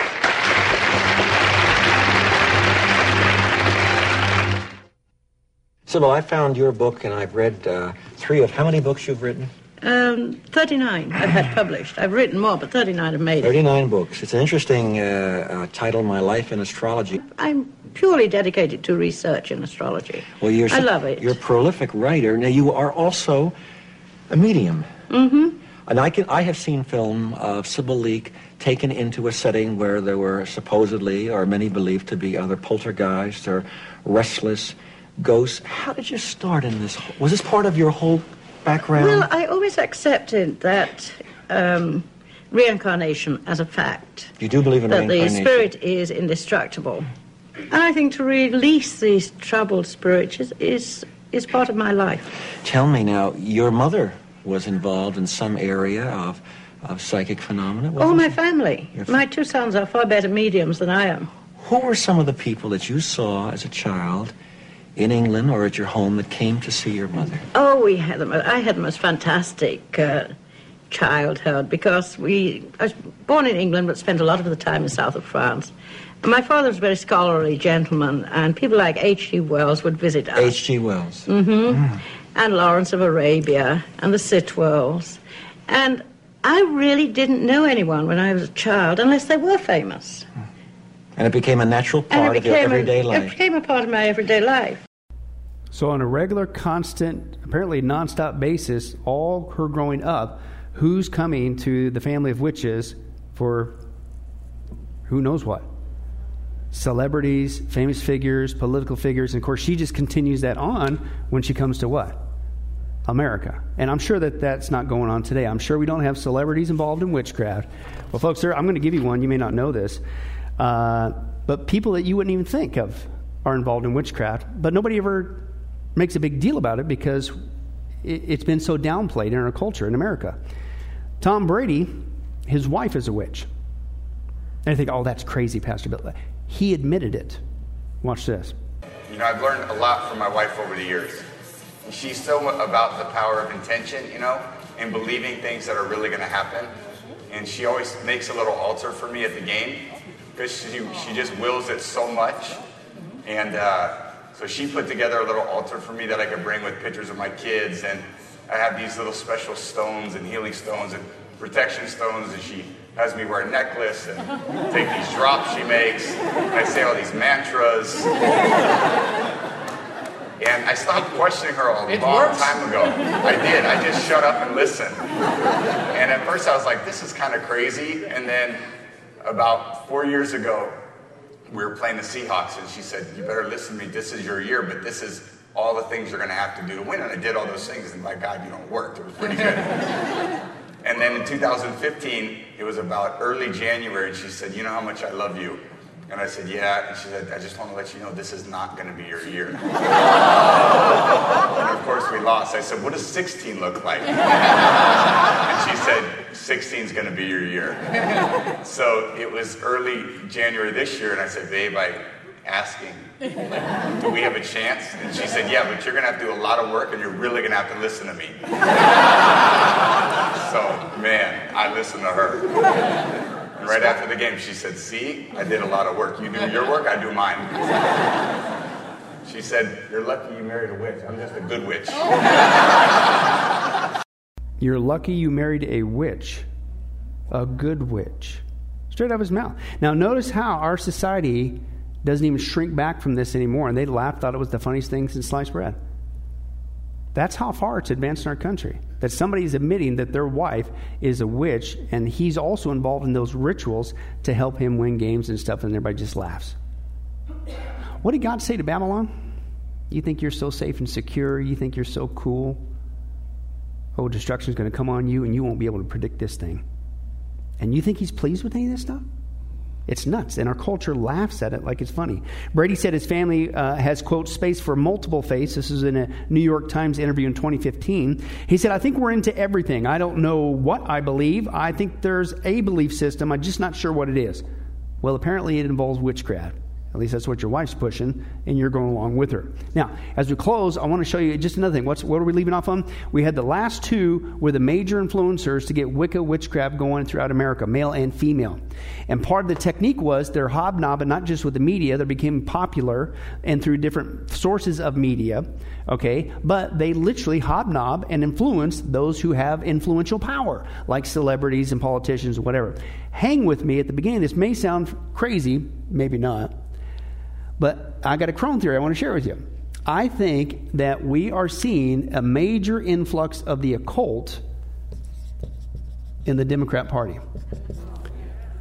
Sybil, I found your book, and I've read uh, three of how many books you've written? Um, 39 I've had published. I've written more, but 39 have made 39 books. It's an interesting uh, uh, title, My Life in Astrology. I'm purely dedicated to research in astrology. Well, you're I love it. You're a prolific writer. Now, you are also a medium. Mm-hmm. And I, can, I have seen film of Sybil Leek taken into a setting where there were supposedly, or many believed to be, other poltergeists or restless ghosts. How did you start in this? Was this part of your whole background? Well, I always accepted that um, reincarnation as a fact. you do believe in That the spirit is indestructible. And I think to release these troubled spirits is, is, is part of my life. Tell me now, your mother was involved in some area of, of psychic phenomena? All wasn't my she? family. Your My two sons are far better mediums than I am. Who were some of the people that you saw as a child in England or at your home that came to see your mother? Oh, we had the mo- I had the most fantastic uh, childhood because we I was born in England but spent a lot of the time in the south of France. My father was a very scholarly gentleman, and people like H.G. Wells would visit us. H.G. Wells. Mm-hmm. And Lawrence of Arabia and the Sitwells. And I really didn't know anyone when I was a child unless they were famous. And it became a natural part of your everyday a, life. it became a part of my everyday life. So, on a regular, constant, apparently nonstop basis, all her growing up, who's coming to the family of witches for who knows what? Celebrities, famous figures, political figures. And of course, she just continues that on when she comes to what? America. And I'm sure that that's not going on today. I'm sure we don't have celebrities involved in witchcraft. Well, folks, there, I'm going to give you one. You may not know this. Uh, but people that you wouldn't even think of are involved in witchcraft. But nobody ever makes a big deal about it because it, it's been so downplayed in our culture in America. Tom Brady, his wife is a witch. And I think, oh, that's crazy, Pastor Bill. He admitted it. Watch this. You know, I've learned a lot from my wife over the years. She's so about the power of intention, you know, and believing things that are really going to happen. And she always makes a little altar for me at the game because she, she just wills it so much. And uh, so she put together a little altar for me that I could bring with pictures of my kids. And I have these little special stones and healing stones and protection stones. And she has me wear a necklace and take these drops she makes. I say all these mantras. And I stopped questioning her a It long works. time ago. I did. I just shut up and listened. And at first I was like, this is kind of crazy. And then about four years ago, we were playing the Seahawks, and she said, You better listen to me. This is your year, but this is all the things you're going to have to do to win. And I did all those things, and my God, you know, it worked. It was pretty good. and then in 2015, it was about early January, and she said, You know how much I love you? And I said, Yeah. And she said, I just want to let you know this is not going to be your year. and of course, we lost. I said, What does 16 look like? and she said, 16 is going to be your year. So it was early January this year, and I said, Babe, I asking, do we have a chance? And she said, Yeah, but you're going to have to do a lot of work, and you're really going to have to listen to me. so, man, I listened to her. And right after the game, she said, See, I did a lot of work. You do your work, I do mine. She said, You're lucky you married a witch. I'm just a good witch. You're lucky you married a witch, a good witch. Straight out of his mouth. Now, notice how our society doesn't even shrink back from this anymore, and they laughed, thought it was the funniest thing since sliced bread. That's how far it's advanced in our country. That somebody's admitting that their wife is a witch, and he's also involved in those rituals to help him win games and stuff, and everybody just laughs. What did God say to Babylon? You think you're so safe and secure? You think you're so cool? Oh, destruction's going to come on you, and you won't be able to predict this thing. And you think he's pleased with any of this stuff? It's nuts, and our culture laughs at it like it's funny. Brady said his family uh, has, quote, space for multiple faiths. This is in a New York Times interview in 2015. He said, I think we're into everything. I don't know what I believe. I think there's a belief system. I'm just not sure what it is. Well, apparently it involves witchcraft. At least that's what your wife's pushing, and you're going along with her. Now, as we close, I want to show you just another thing. What's, what are we leaving off on? We had the last two were the major influencers to get Wicca witchcraft going throughout America, male and female. And part of the technique was they're hobnobbing not just with the media, they became popular and through different sources of media, okay? But they literally hobnob and influence those who have influential power, like celebrities and politicians, whatever. Hang with me at the beginning. This may sound crazy, maybe not. But I got a crone theory I want to share with you. I think that we are seeing a major influx of the occult in the Democrat Party.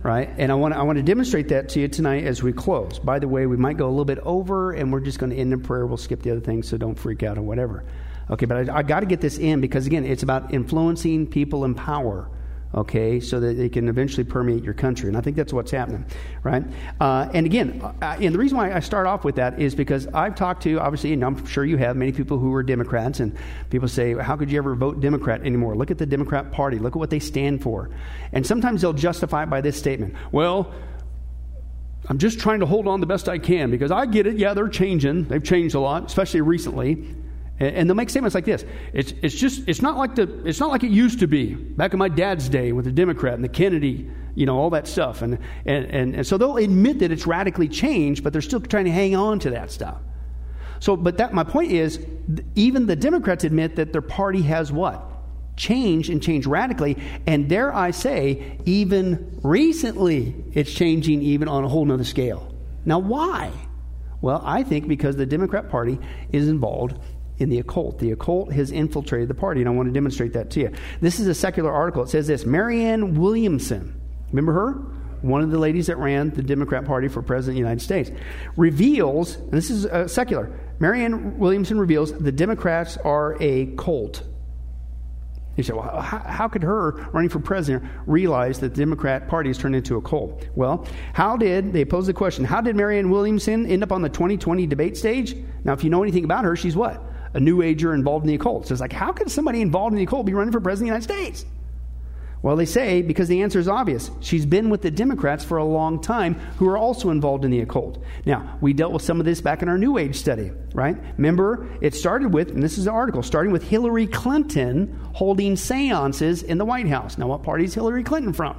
Right? And I want, I want to demonstrate that to you tonight as we close. By the way, we might go a little bit over, and we're just going to end in prayer. We'll skip the other things, so don't freak out or whatever. Okay, but I, I got to get this in because, again, it's about influencing people in power okay, so that it can eventually permeate your country. And I think that's what's happening, right? Uh, and again, uh, and the reason why I start off with that is because I've talked to, obviously, and I'm sure you have, many people who are Democrats, and people say, how could you ever vote Democrat anymore? Look at the Democrat Party, look at what they stand for. And sometimes they'll justify it by this statement well, I'm just trying to hold on the best I can because I get it. Yeah, they're changing. They've changed a lot, especially recently. And they'll make statements like this. It's, it's just, it's not like the, it's not like it used to be back in my dad's day with the Democrat and the Kennedy, you know, all that stuff. And, and, and, and so they'll admit that it's radically changed, but they're still trying to hang on to that stuff. So, but that, my point is, even the Democrats admit that their party has what? changed and changed radically. And dare I say, even recently, it's changing even on a whole nother scale. Now, why? Well, I think because the Democrat Party is involved in the occult. The occult has infiltrated the party, and I want to demonstrate that to you. This is a secular article. It says this Marianne Williamson, remember her? One of the ladies that ran the Democrat Party for President of the United States, reveals, and this is uh, secular, Marianne Williamson reveals the Democrats are a cult. You say, well, how, how, could her running for president realize that the Democrat Party has turned into a cult? Well, how did, they pose the question, how did Marianne Williamson end up on the 2020 debate stage? Now, if you know anything about her, she's what? A new ager involved in the occult. So it's like, how could somebody involved in the occult be running for president of the United States? Well, they say because the answer is obvious. She's been with the Democrats for a long time who are also involved in the occult. Now, we dealt with some of this back in our New Age study, right? Remember, it started with, and this is the article, starting with Hillary Clinton holding seances in the White House. Now, what party is Hillary Clinton from?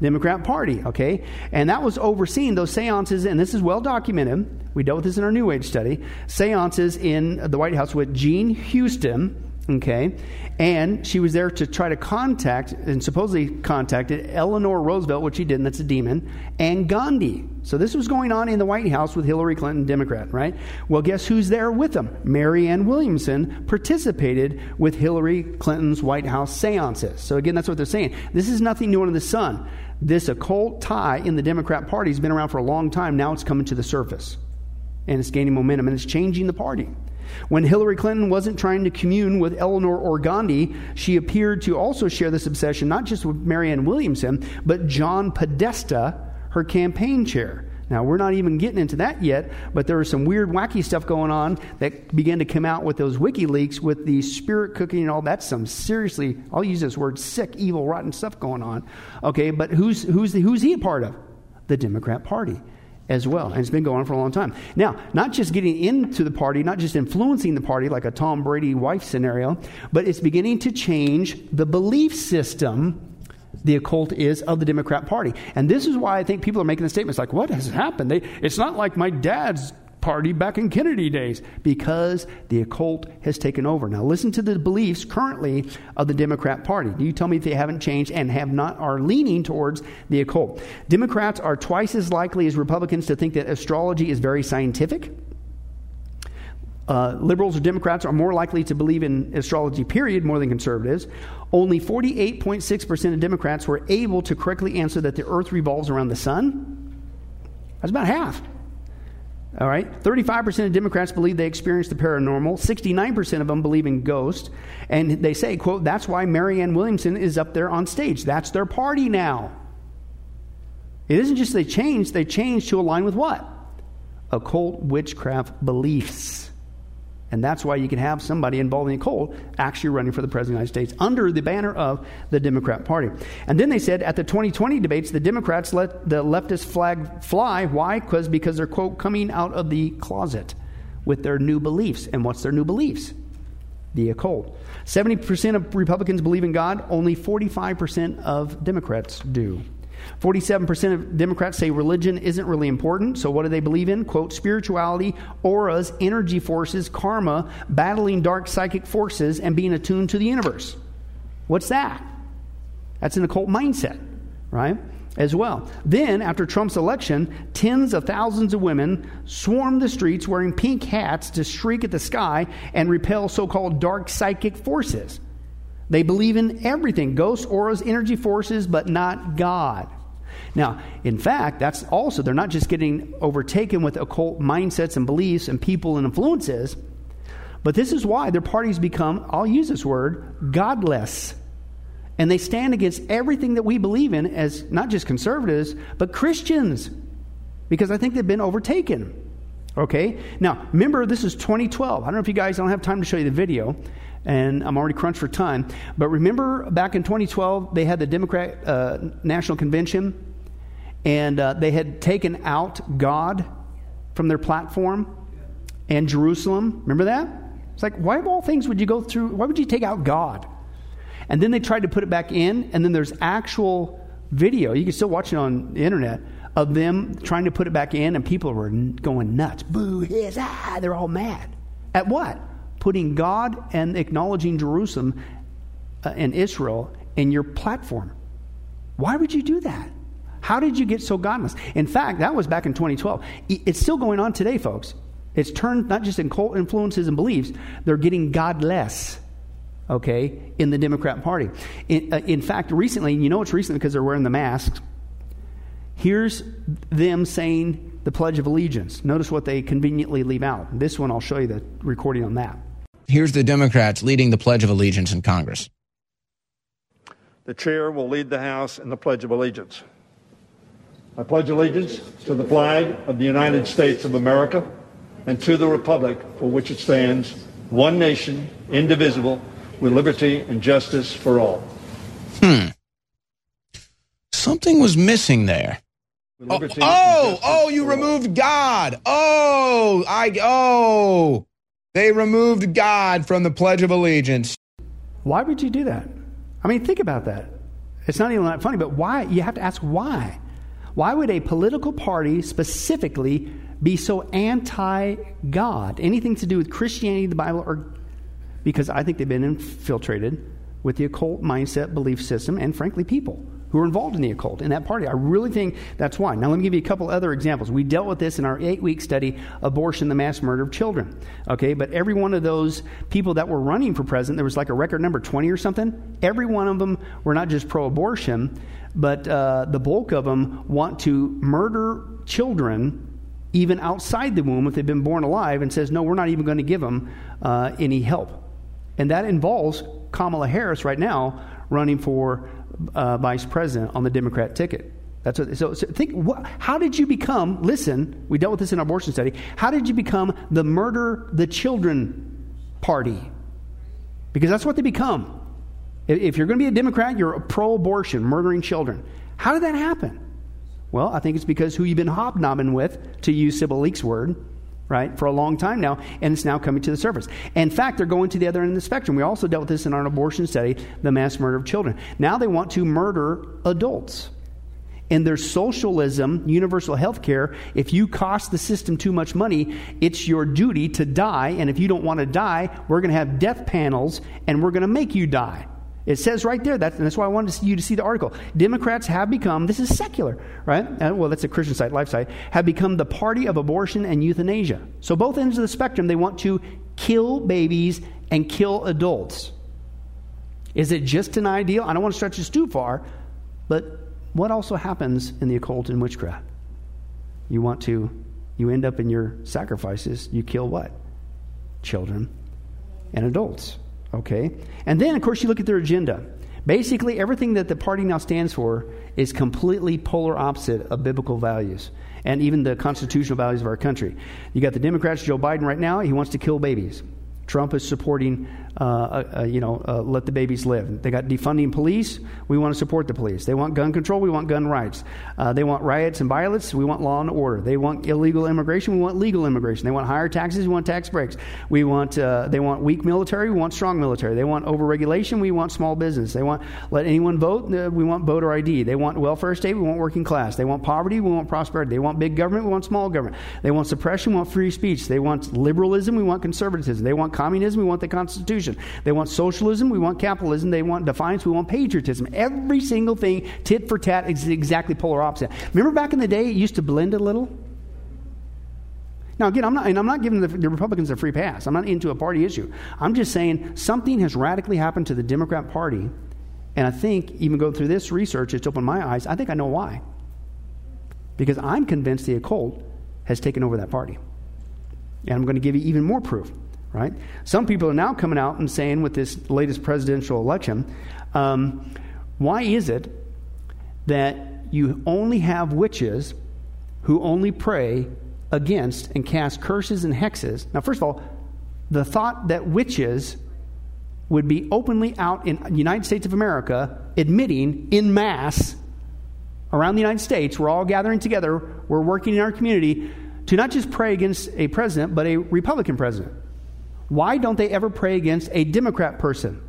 Democrat Party, okay? And that was overseeing those seances, and this is well documented. We dealt with this in our New Age study. Seances in the White House with Jean Houston, Okay? And she was there to try to contact, and supposedly contacted Eleanor Roosevelt, which she didn't, that's a demon, and Gandhi. So this was going on in the White House with Hillary Clinton, Democrat, right? Well, guess who's there with them? Marianne Williamson participated with Hillary Clinton's White House seances. So again, that's what they're saying. This is nothing new under the sun. This occult tie in the Democrat Party has been around for a long time. Now it's coming to the surface. And it's gaining momentum and it's changing the party. When Hillary Clinton wasn't trying to commune with Eleanor or Gandhi, she appeared to also share this obsession not just with Marianne Williamson, but John Podesta, her campaign chair. Now, we're not even getting into that yet, but there was some weird, wacky stuff going on that began to come out with those WikiLeaks with the spirit cooking and all. that. some seriously, I'll use this word, sick, evil, rotten stuff going on. Okay, but who's, who's, the, who's he a part of? The Democrat Party as well. And it's been going on for a long time. Now, not just getting into the party, not just influencing the party like a Tom Brady wife scenario, but it's beginning to change the belief system the occult is of the Democrat Party. And this is why I think people are making the statements like, what has happened? They, it's not like my dad's party back in Kennedy days because the occult has taken over. Now listen to the beliefs currently of the Democrat Party. Do you tell me they haven't changed and have not are leaning towards the occult? Democrats are twice as likely as Republicans to think that astrology is very scientific. Uh, liberals or Democrats are more likely to believe in astrology, period, more than conservatives. Only 48.6% of Democrats were able to correctly answer that the earth revolves around the sun. That's about half. All right? 35% of Democrats believe they experienced the paranormal. 69% of them believe in ghosts. And they say, quote, that's why Marianne Williamson is up there on stage. That's their party now. It isn't just they changed, they changed to align with what? Occult witchcraft beliefs. And that's why you can have somebody involved in the occult actually running for the President of the United States under the banner of the Democrat Party. And then they said at the 2020 debates, the Democrats let the leftist flag fly. Why? Because because they're, quote, coming out of the closet with their new beliefs. And what's their new beliefs? The occult. 70% of Republicans believe in God, only 45% of Democrats do. 47% of Democrats say religion isn't really important. So, what do they believe in? Quote, spirituality, auras, energy forces, karma, battling dark psychic forces, and being attuned to the universe. What's that? That's an occult mindset, right? As well. Then, after Trump's election, tens of thousands of women swarmed the streets wearing pink hats to shriek at the sky and repel so called dark psychic forces. They believe in everything ghosts, auras, energy forces, but not God. Now, in fact, that's also, they're not just getting overtaken with occult mindsets and beliefs and people and influences, but this is why their parties become, I'll use this word, godless. And they stand against everything that we believe in as not just conservatives, but Christians, because I think they've been overtaken. Okay? Now, remember, this is 2012. I don't know if you guys, I don't have time to show you the video, and I'm already crunched for time. But remember back in 2012, they had the Democrat uh, National Convention, and uh, they had taken out God from their platform and Jerusalem. Remember that? It's like, why of all things would you go through? Why would you take out God? And then they tried to put it back in, and then there's actual video. You can still watch it on the internet of them trying to put it back in, and people were going nuts. Boo, his, ah, they're all mad. At what? Putting God and acknowledging Jerusalem and Israel in your platform. Why would you do that? How did you get so godless? In fact, that was back in 2012. It's still going on today, folks. It's turned not just in cult influences and beliefs, they're getting godless, okay, in the Democrat Party. In, uh, in fact, recently, you know it's recently because they're wearing the masks. Here's them saying the Pledge of Allegiance. Notice what they conveniently leave out. This one, I'll show you the recording on that. Here's the Democrats leading the Pledge of Allegiance in Congress. The chair will lead the House in the Pledge of Allegiance. I pledge allegiance to the flag of the United States of America and to the republic for which it stands, one nation, indivisible, with liberty and justice for all. Hmm. Something was missing there. Oh, oh, oh, you removed God. Oh, I, oh, they removed God from the Pledge of Allegiance. Why would you do that? I mean, think about that. It's not even that funny, but why? You have to ask why. Why would a political party specifically be so anti God? Anything to do with Christianity, the Bible, or because I think they've been infiltrated with the occult mindset, belief system, and frankly, people who are involved in the occult in that party. I really think that's why. Now, let me give you a couple other examples. We dealt with this in our eight week study, Abortion, the Mass Murder of Children. Okay, but every one of those people that were running for president, there was like a record number 20 or something. Every one of them were not just pro abortion, but uh, the bulk of them want to murder children even outside the womb if they've been born alive and says, no, we're not even going to give them uh, any help. And that involves Kamala Harris right now running for uh, vice president on the Democrat ticket. That's what, so, so think, what, how did you become, listen, we dealt with this in our abortion study, how did you become the murder the children party? Because that's what they become. If you're going to be a Democrat, you're pro abortion, murdering children. How did that happen? Well, I think it's because who you've been hobnobbing with, to use Sybil Leek's word, right, for a long time now, and it's now coming to the surface. In fact, they're going to the other end of the spectrum. We also dealt with this in our abortion study, the mass murder of children. Now they want to murder adults. In their socialism, universal health care, if you cost the system too much money, it's your duty to die. And if you don't want to die, we're going to have death panels and we're going to make you die. It says right there, that's, and that's why I wanted you to see the article. Democrats have become, this is secular, right? Uh, well, that's a Christian site, life site, have become the party of abortion and euthanasia. So, both ends of the spectrum, they want to kill babies and kill adults. Is it just an ideal? I don't want to stretch this too far, but what also happens in the occult and witchcraft? You want to, you end up in your sacrifices, you kill what? Children and adults. Okay? And then, of course, you look at their agenda. Basically, everything that the party now stands for is completely polar opposite of biblical values and even the constitutional values of our country. You got the Democrats, Joe Biden right now, he wants to kill babies. Trump is supporting, uh, uh, uh, you know, uh, let the babies live. They got defunding police. We want to support the police. They want gun control. We want gun rights. Uh, they want riots and violence. We want law and order. They want illegal immigration. We want legal immigration. They want higher taxes. We want tax breaks. We want, uh, they want weak military. We want strong military. They want overregulation. We want small business. They want let anyone vote. we want voter ID. They want welfare state. We want working class. They want poverty. We want prosperity. They want big government. We want small government. They want suppression. We want free speech. They want liberalism. We want conservatism. They want communism, we want the Constitution. They want socialism, we want capitalism. They want defiance, we want patriotism. Every single thing, tit for tat, is exactly polar opposite. Remember back in the day, it used to blend a little? Now, again, I'm not, and I'm not giving the, the, Republicans a free pass. I'm not into a party issue. I'm just saying something has radically happened to the Democrat Party, and I think, even going through this research, it's opened my eyes. I think I know why. Because I'm convinced the occult has taken over that party. And I'm going to give you even more proof right? Some people are now coming out and saying with this latest presidential election, um, why is it that you only have witches who only pray against and cast curses and hexes? Now, first of all, the thought that witches would be openly out in the United States of America admitting in mass around the United States, we're all gathering together, we're working in our community to not just pray against a president, but a Republican president. Why don't they ever pray against a Democrat person?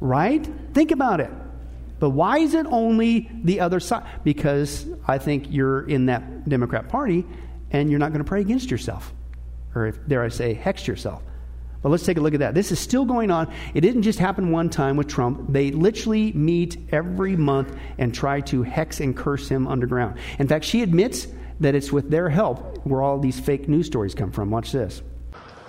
Right? Think about it. But why is it only the other side? Because I think you're in that Democrat Party and you're not going to pray against yourself. Or, if, dare I say, hex yourself. But let's take a look at that. This is still going on. It didn't just happen one time with Trump. They literally meet every month and try to hex and curse him underground. In fact, she admits that it's with their help where all these fake news stories come from. Watch this.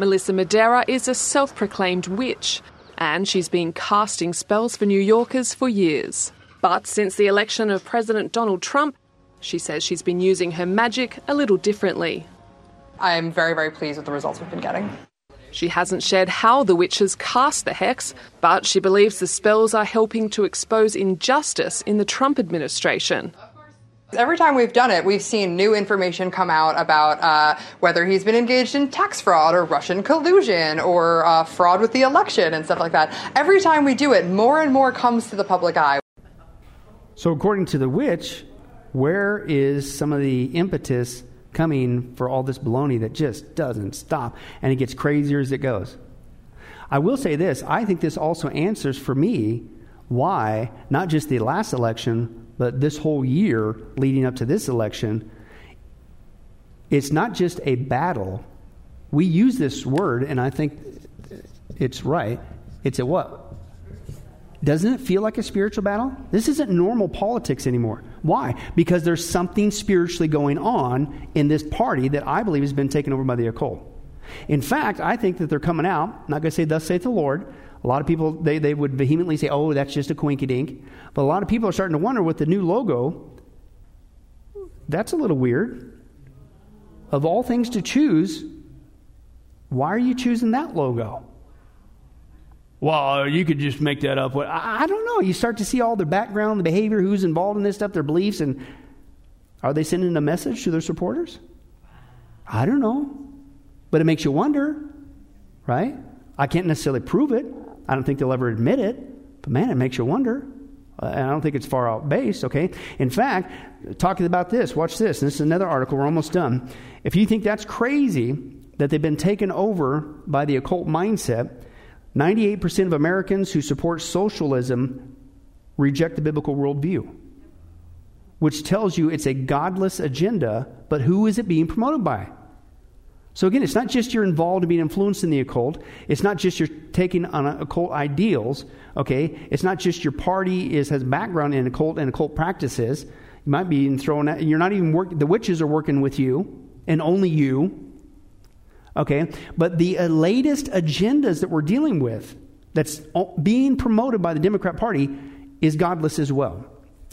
Melissa Madara is a self proclaimed witch, and she's been casting spells for New Yorkers for years. But since the election of President Donald Trump, she says she's been using her magic a little differently. I'm very, very pleased with the results we've been getting. She hasn't shared how the witches cast the hex, but she believes the spells are helping to expose injustice in the Trump administration. Every time we've done it, we've seen new information come out about uh, whether he's been engaged in tax fraud or Russian collusion or uh, fraud with the election and stuff like that. Every time we do it, more and more comes to the public eye. So, according to the witch, where is some of the impetus coming for all this baloney that just doesn't stop and it gets crazier as it goes? I will say this I think this also answers for me why not just the last election, but this whole year leading up to this election, it's not just a battle. We use this word, and I think it's right. It's a what? Doesn't it feel like a spiritual battle? This isn't normal politics anymore. Why? Because there's something spiritually going on in this party that I believe has been taken over by the occult. In fact, I think that they're coming out, not going to say, Thus saith the Lord. A lot of people, they, they would vehemently say, Oh, that's just a quinky dink. But a lot of people are starting to wonder with the new logo, that's a little weird. Of all things to choose, why are you choosing that logo? Well, you could just make that up. I don't know. You start to see all the background, the behavior, who's involved in this stuff, their beliefs, and are they sending a message to their supporters? I don't know. But it makes you wonder, right? I can't necessarily prove it. I don't think they'll ever admit it. But man, it makes you wonder. Uh, and I don't think it's far out base, okay? In fact, talking about this, watch this. This is another article. We're almost done. If you think that's crazy that they've been taken over by the occult mindset, 98% of Americans who support socialism reject the biblical worldview, which tells you it's a godless agenda, but who is it being promoted by? So again, it's not just you're involved in being influenced in the occult. It's not just you're taking on occult ideals. Okay, it's not just your party is has background in occult and occult practices. You might be thrown out. You're not even working. The witches are working with you and only you. Okay? But the uh, latest agendas that we're dealing with that's being promoted by the Democrat Party is godless as well.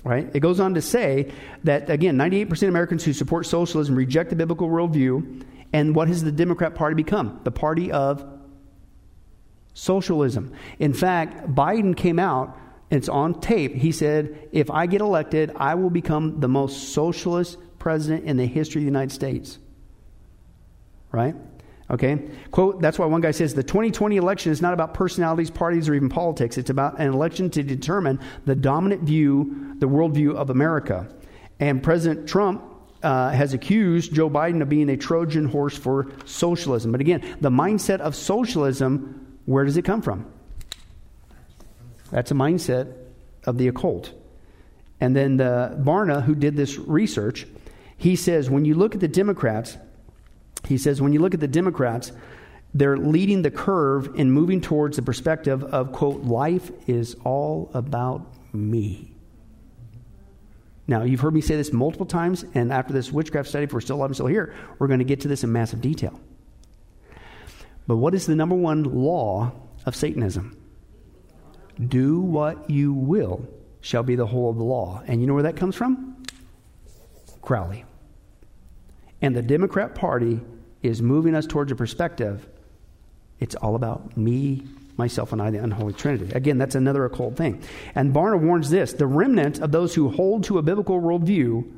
Right? It goes on to say that, again, 98% of Americans who support socialism reject the biblical worldview. And what has the Democrat Party become? The party of socialism. In fact, Biden came out, it's on tape. He said, If I get elected, I will become the most socialist president in the history of the United States. Right? Okay? Quote, that's why one guy says the 2020 election is not about personalities, parties, or even politics. It's about an election to determine the dominant view, the worldview of America. And President Trump uh, has accused Joe Biden of being a Trojan horse for socialism. But again, the mindset of socialism, where does it come from? That's a mindset of the occult. And then the Barna, who did this research, he says when you look at the Democrats, he says, when you look at the Democrats, they're leading the curve in moving towards the perspective of, quote, life is all about me. Now, you've heard me say this multiple times, and after this witchcraft study, if we're still, I'm still here, we're going to get to this in massive detail. But what is the number one law of Satanism? Do what you will shall be the whole of the law. And you know where that comes from? Crowley. And the Democrat Party is moving us towards a perspective it's all about me, myself, and I, the unholy Trinity. Again, that's another occult thing. And Barna warns this the remnant of those who hold to a biblical worldview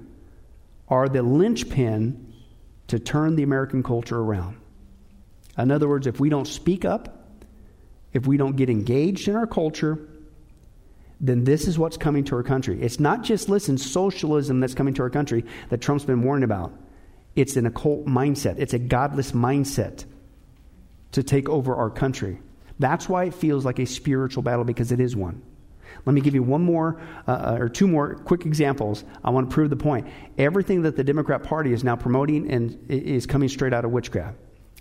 are the linchpin to turn the American culture around. In other words, if we don't speak up, if we don't get engaged in our culture, then this is what's coming to our country. It's not just, listen, socialism that's coming to our country that Trump's been warning about. It's an occult mindset, it's a godless mindset to take over our country. That's why it feels like a spiritual battle because it is one. Let me give you one more uh, uh, or two more quick examples. I want to prove the point. Everything that the Democrat Party is now promoting and is coming straight out of witchcraft.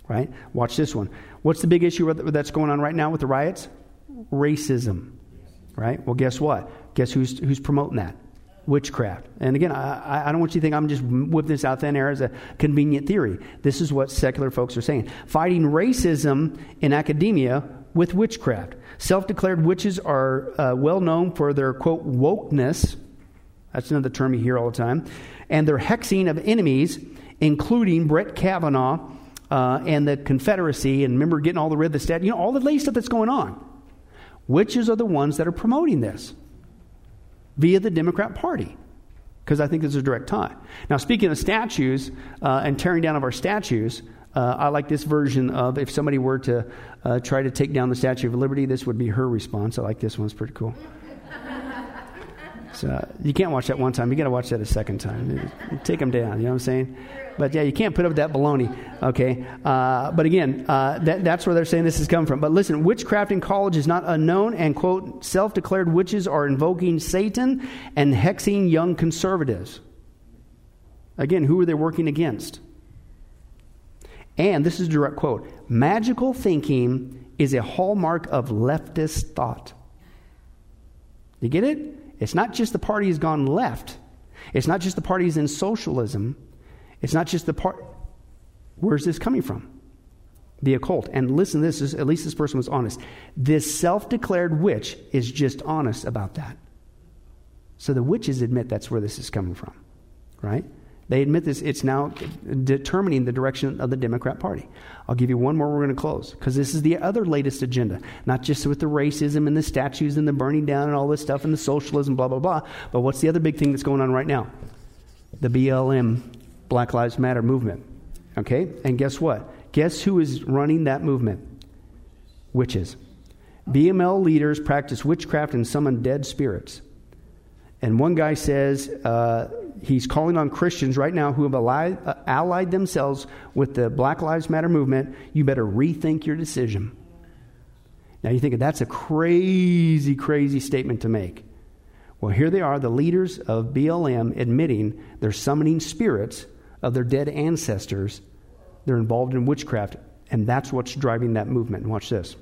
Right? Watch this one. What's the big issue that's going on right now with the riots? Racism. Right? Well, guess what? Guess who's, who's promoting that? Witchcraft. And again, I, I don't want you to think I'm just whipping this out thin air as a convenient theory. This is what secular folks are saying. Fighting racism in academia with witchcraft. Self declared witches are uh, well known for their, quote, wokeness. That's another term you hear all the time. And their hexing of enemies, including Brett Kavanaugh uh, and the Confederacy, and remember getting all the rid of the stat, you know, all the late stuff that's going on. Witches are the ones that are promoting this via the Democrat Party because I think there's a direct tie. Now, speaking of statues uh, and tearing down of our statues, uh, I like this version of if somebody were to uh, try to take down the Statue of Liberty, this would be her response. I like this one, it's pretty cool. So you can't watch that one time. You got to watch that a second time. Take them down. You know what I'm saying? But yeah, you can't put up that baloney. Okay. Uh, but again, uh, that, that's where they're saying this is coming from. But listen, witchcraft in college is not unknown, and quote, self-declared witches are invoking Satan and hexing young conservatives. Again, who are they working against? And this is a direct quote magical thinking is a hallmark of leftist thought. You get it? It's not just the party has gone left. It's not just the parties in socialism. It's not just the part. Where's this coming from? The occult. And listen, this is at least this person was honest. This self-declared witch is just honest about that. So the witches admit that's where this is coming from, right? They admit this, it's now determining the direction of the Democrat Party. I'll give you one more, we're going to close, because this is the other latest agenda. Not just with the racism and the statues and the burning down and all this stuff and the socialism, blah, blah, blah, but what's the other big thing that's going on right now? The BLM, Black Lives Matter movement. Okay? And guess what? Guess who is running that movement? Witches. BML leaders practice witchcraft and summon dead spirits. And one guy says, uh, he's calling on Christians right now who have allied, uh, allied themselves with the Black Lives Matter movement. You better rethink your decision. Now you think that's a crazy, crazy statement to make. Well, here they are, the leaders of BLM admitting they're summoning spirits of their dead ancestors. They're involved in witchcraft, and that's what's driving that movement. Watch this.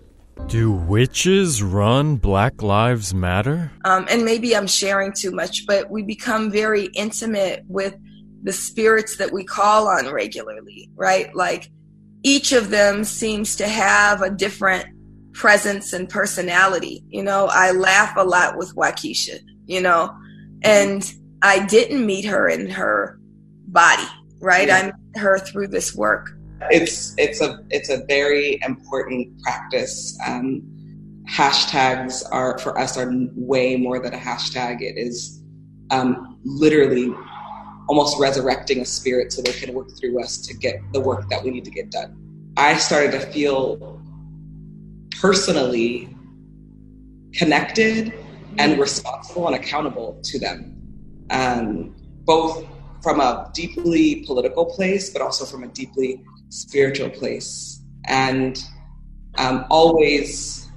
Do witches run Black Lives Matter? Um, and maybe I'm sharing too much, but we become very intimate with the spirits that we call on regularly, right? Like each of them seems to have a different presence and personality. You know, I laugh a lot with Wakiesha, you know, and I didn't meet her in her body, right? Yeah. I met her through this work it's it's a it's a very important practice. Um, hashtags are for us are way more than a hashtag. It is um, literally almost resurrecting a spirit so they can work through us to get the work that we need to get done. I started to feel personally connected and responsible and accountable to them, um, both from a deeply political place, but also from a deeply spiritual place. And um, always,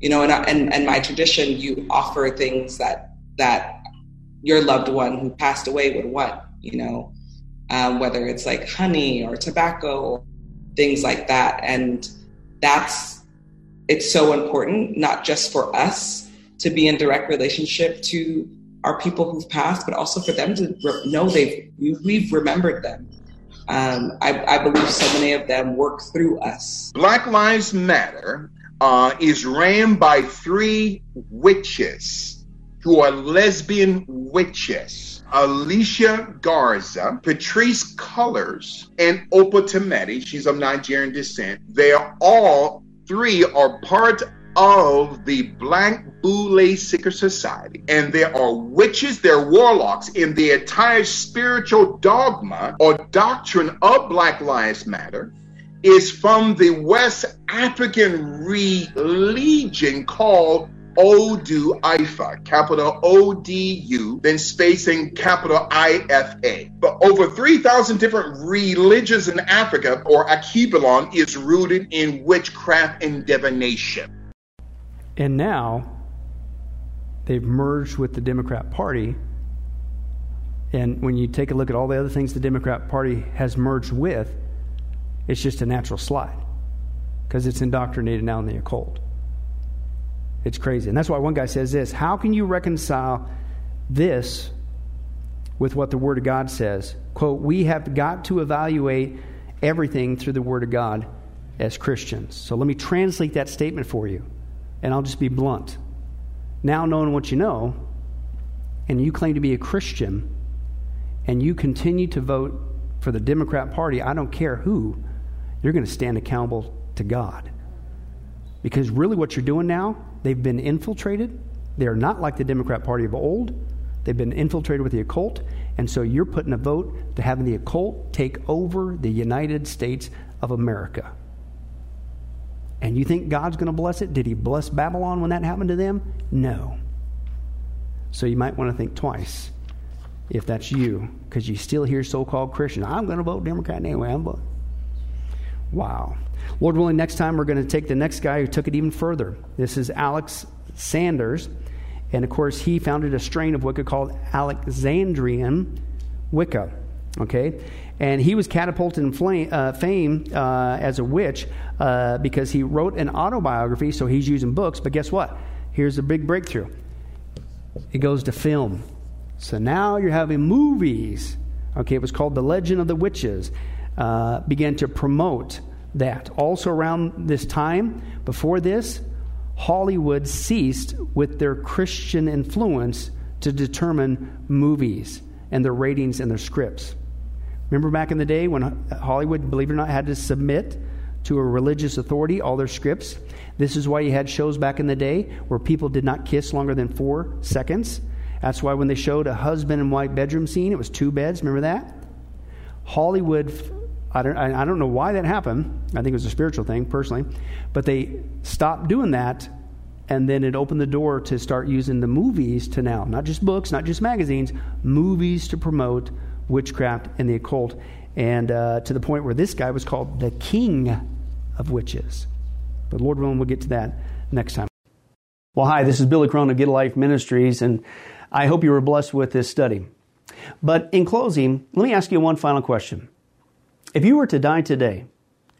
you know, and, and, and my tradition, you offer things that, that your loved one who passed away would want, you know, um, whether it's like honey or tobacco, things like that. And that's, it's so important, not just for us to be in direct relationship to our people who've passed, but also for them to know they've, we've remembered them um, I, I, believe so many of them work through us. Black Lives Matter uh, is ran by three witches who are lesbian witches. Alicia Garza, Patrisse Cullors, and Opal Tometi. She's of Nigerian descent. They are all three are part of the Black Boule Seeker Society. And there are witches, there are warlocks in the entire spiritual dogma or doctrine of Black Lives Matter is from the West African religion called Odu Ifa, capital O D U, then spacing capital I F A. But over 3,000 different religions in Africa, or Akibalon, is rooted in witchcraft and divination. And now they've merged with the Democrat Party. And when you take a look at all the other things the Democrat Party has merged with, It's just a natural slide because it's indoctrinated now in the occult. It's crazy. And that's why one guy says this How can you reconcile this with what the Word of God says? Quote, We have got to evaluate everything through the Word of God as Christians. So let me translate that statement for you, and I'll just be blunt. Now, knowing what you know, and you claim to be a Christian, and you continue to vote for the Democrat Party, I don't care who, you're going to stand accountable to God. Because really, what you're doing now, they've been infiltrated. They are not like the Democrat Party of old. They've been infiltrated with the occult. And so you're putting a vote to having the occult take over the United States of America. And you think God's going to bless it? Did he bless Babylon when that happened to them? No. So you might want to think twice if that's you, because you still hear so called Christian. I'm going to vote Democrat anyway. I'm voting. Wow. Lord willing, next time we're going to take the next guy who took it even further. This is Alex Sanders. And of course, he founded a strain of Wicca called Alexandrian Wicca. Okay? And he was catapulted in flame, uh, fame uh, as a witch uh, because he wrote an autobiography, so he's using books. But guess what? Here's a big breakthrough it goes to film. So now you're having movies. Okay, it was called The Legend of the Witches. Uh, began to promote that. Also, around this time, before this, Hollywood ceased with their Christian influence to determine movies and their ratings and their scripts. Remember back in the day when Hollywood, believe it or not, had to submit to a religious authority all their scripts? This is why you had shows back in the day where people did not kiss longer than four seconds. That's why when they showed a husband and wife bedroom scene, it was two beds. Remember that? Hollywood, I don't, I don't know why that happened. I think it was a spiritual thing, personally. But they stopped doing that, and then it opened the door to start using the movies to now, not just books, not just magazines, movies to promote witchcraft and the occult. And uh, to the point where this guy was called the king of witches. But Lord willing, we'll get to that next time. Well, hi, this is Billy Crone of Get Life Ministries, and I hope you were blessed with this study. But in closing, let me ask you one final question. If you were to die today,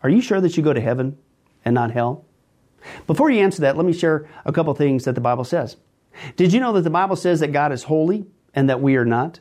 are you sure that you go to heaven and not hell? Before you answer that, let me share a couple things that the Bible says. Did you know that the Bible says that God is holy and that we are not?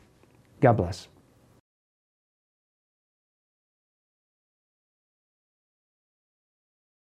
God bless.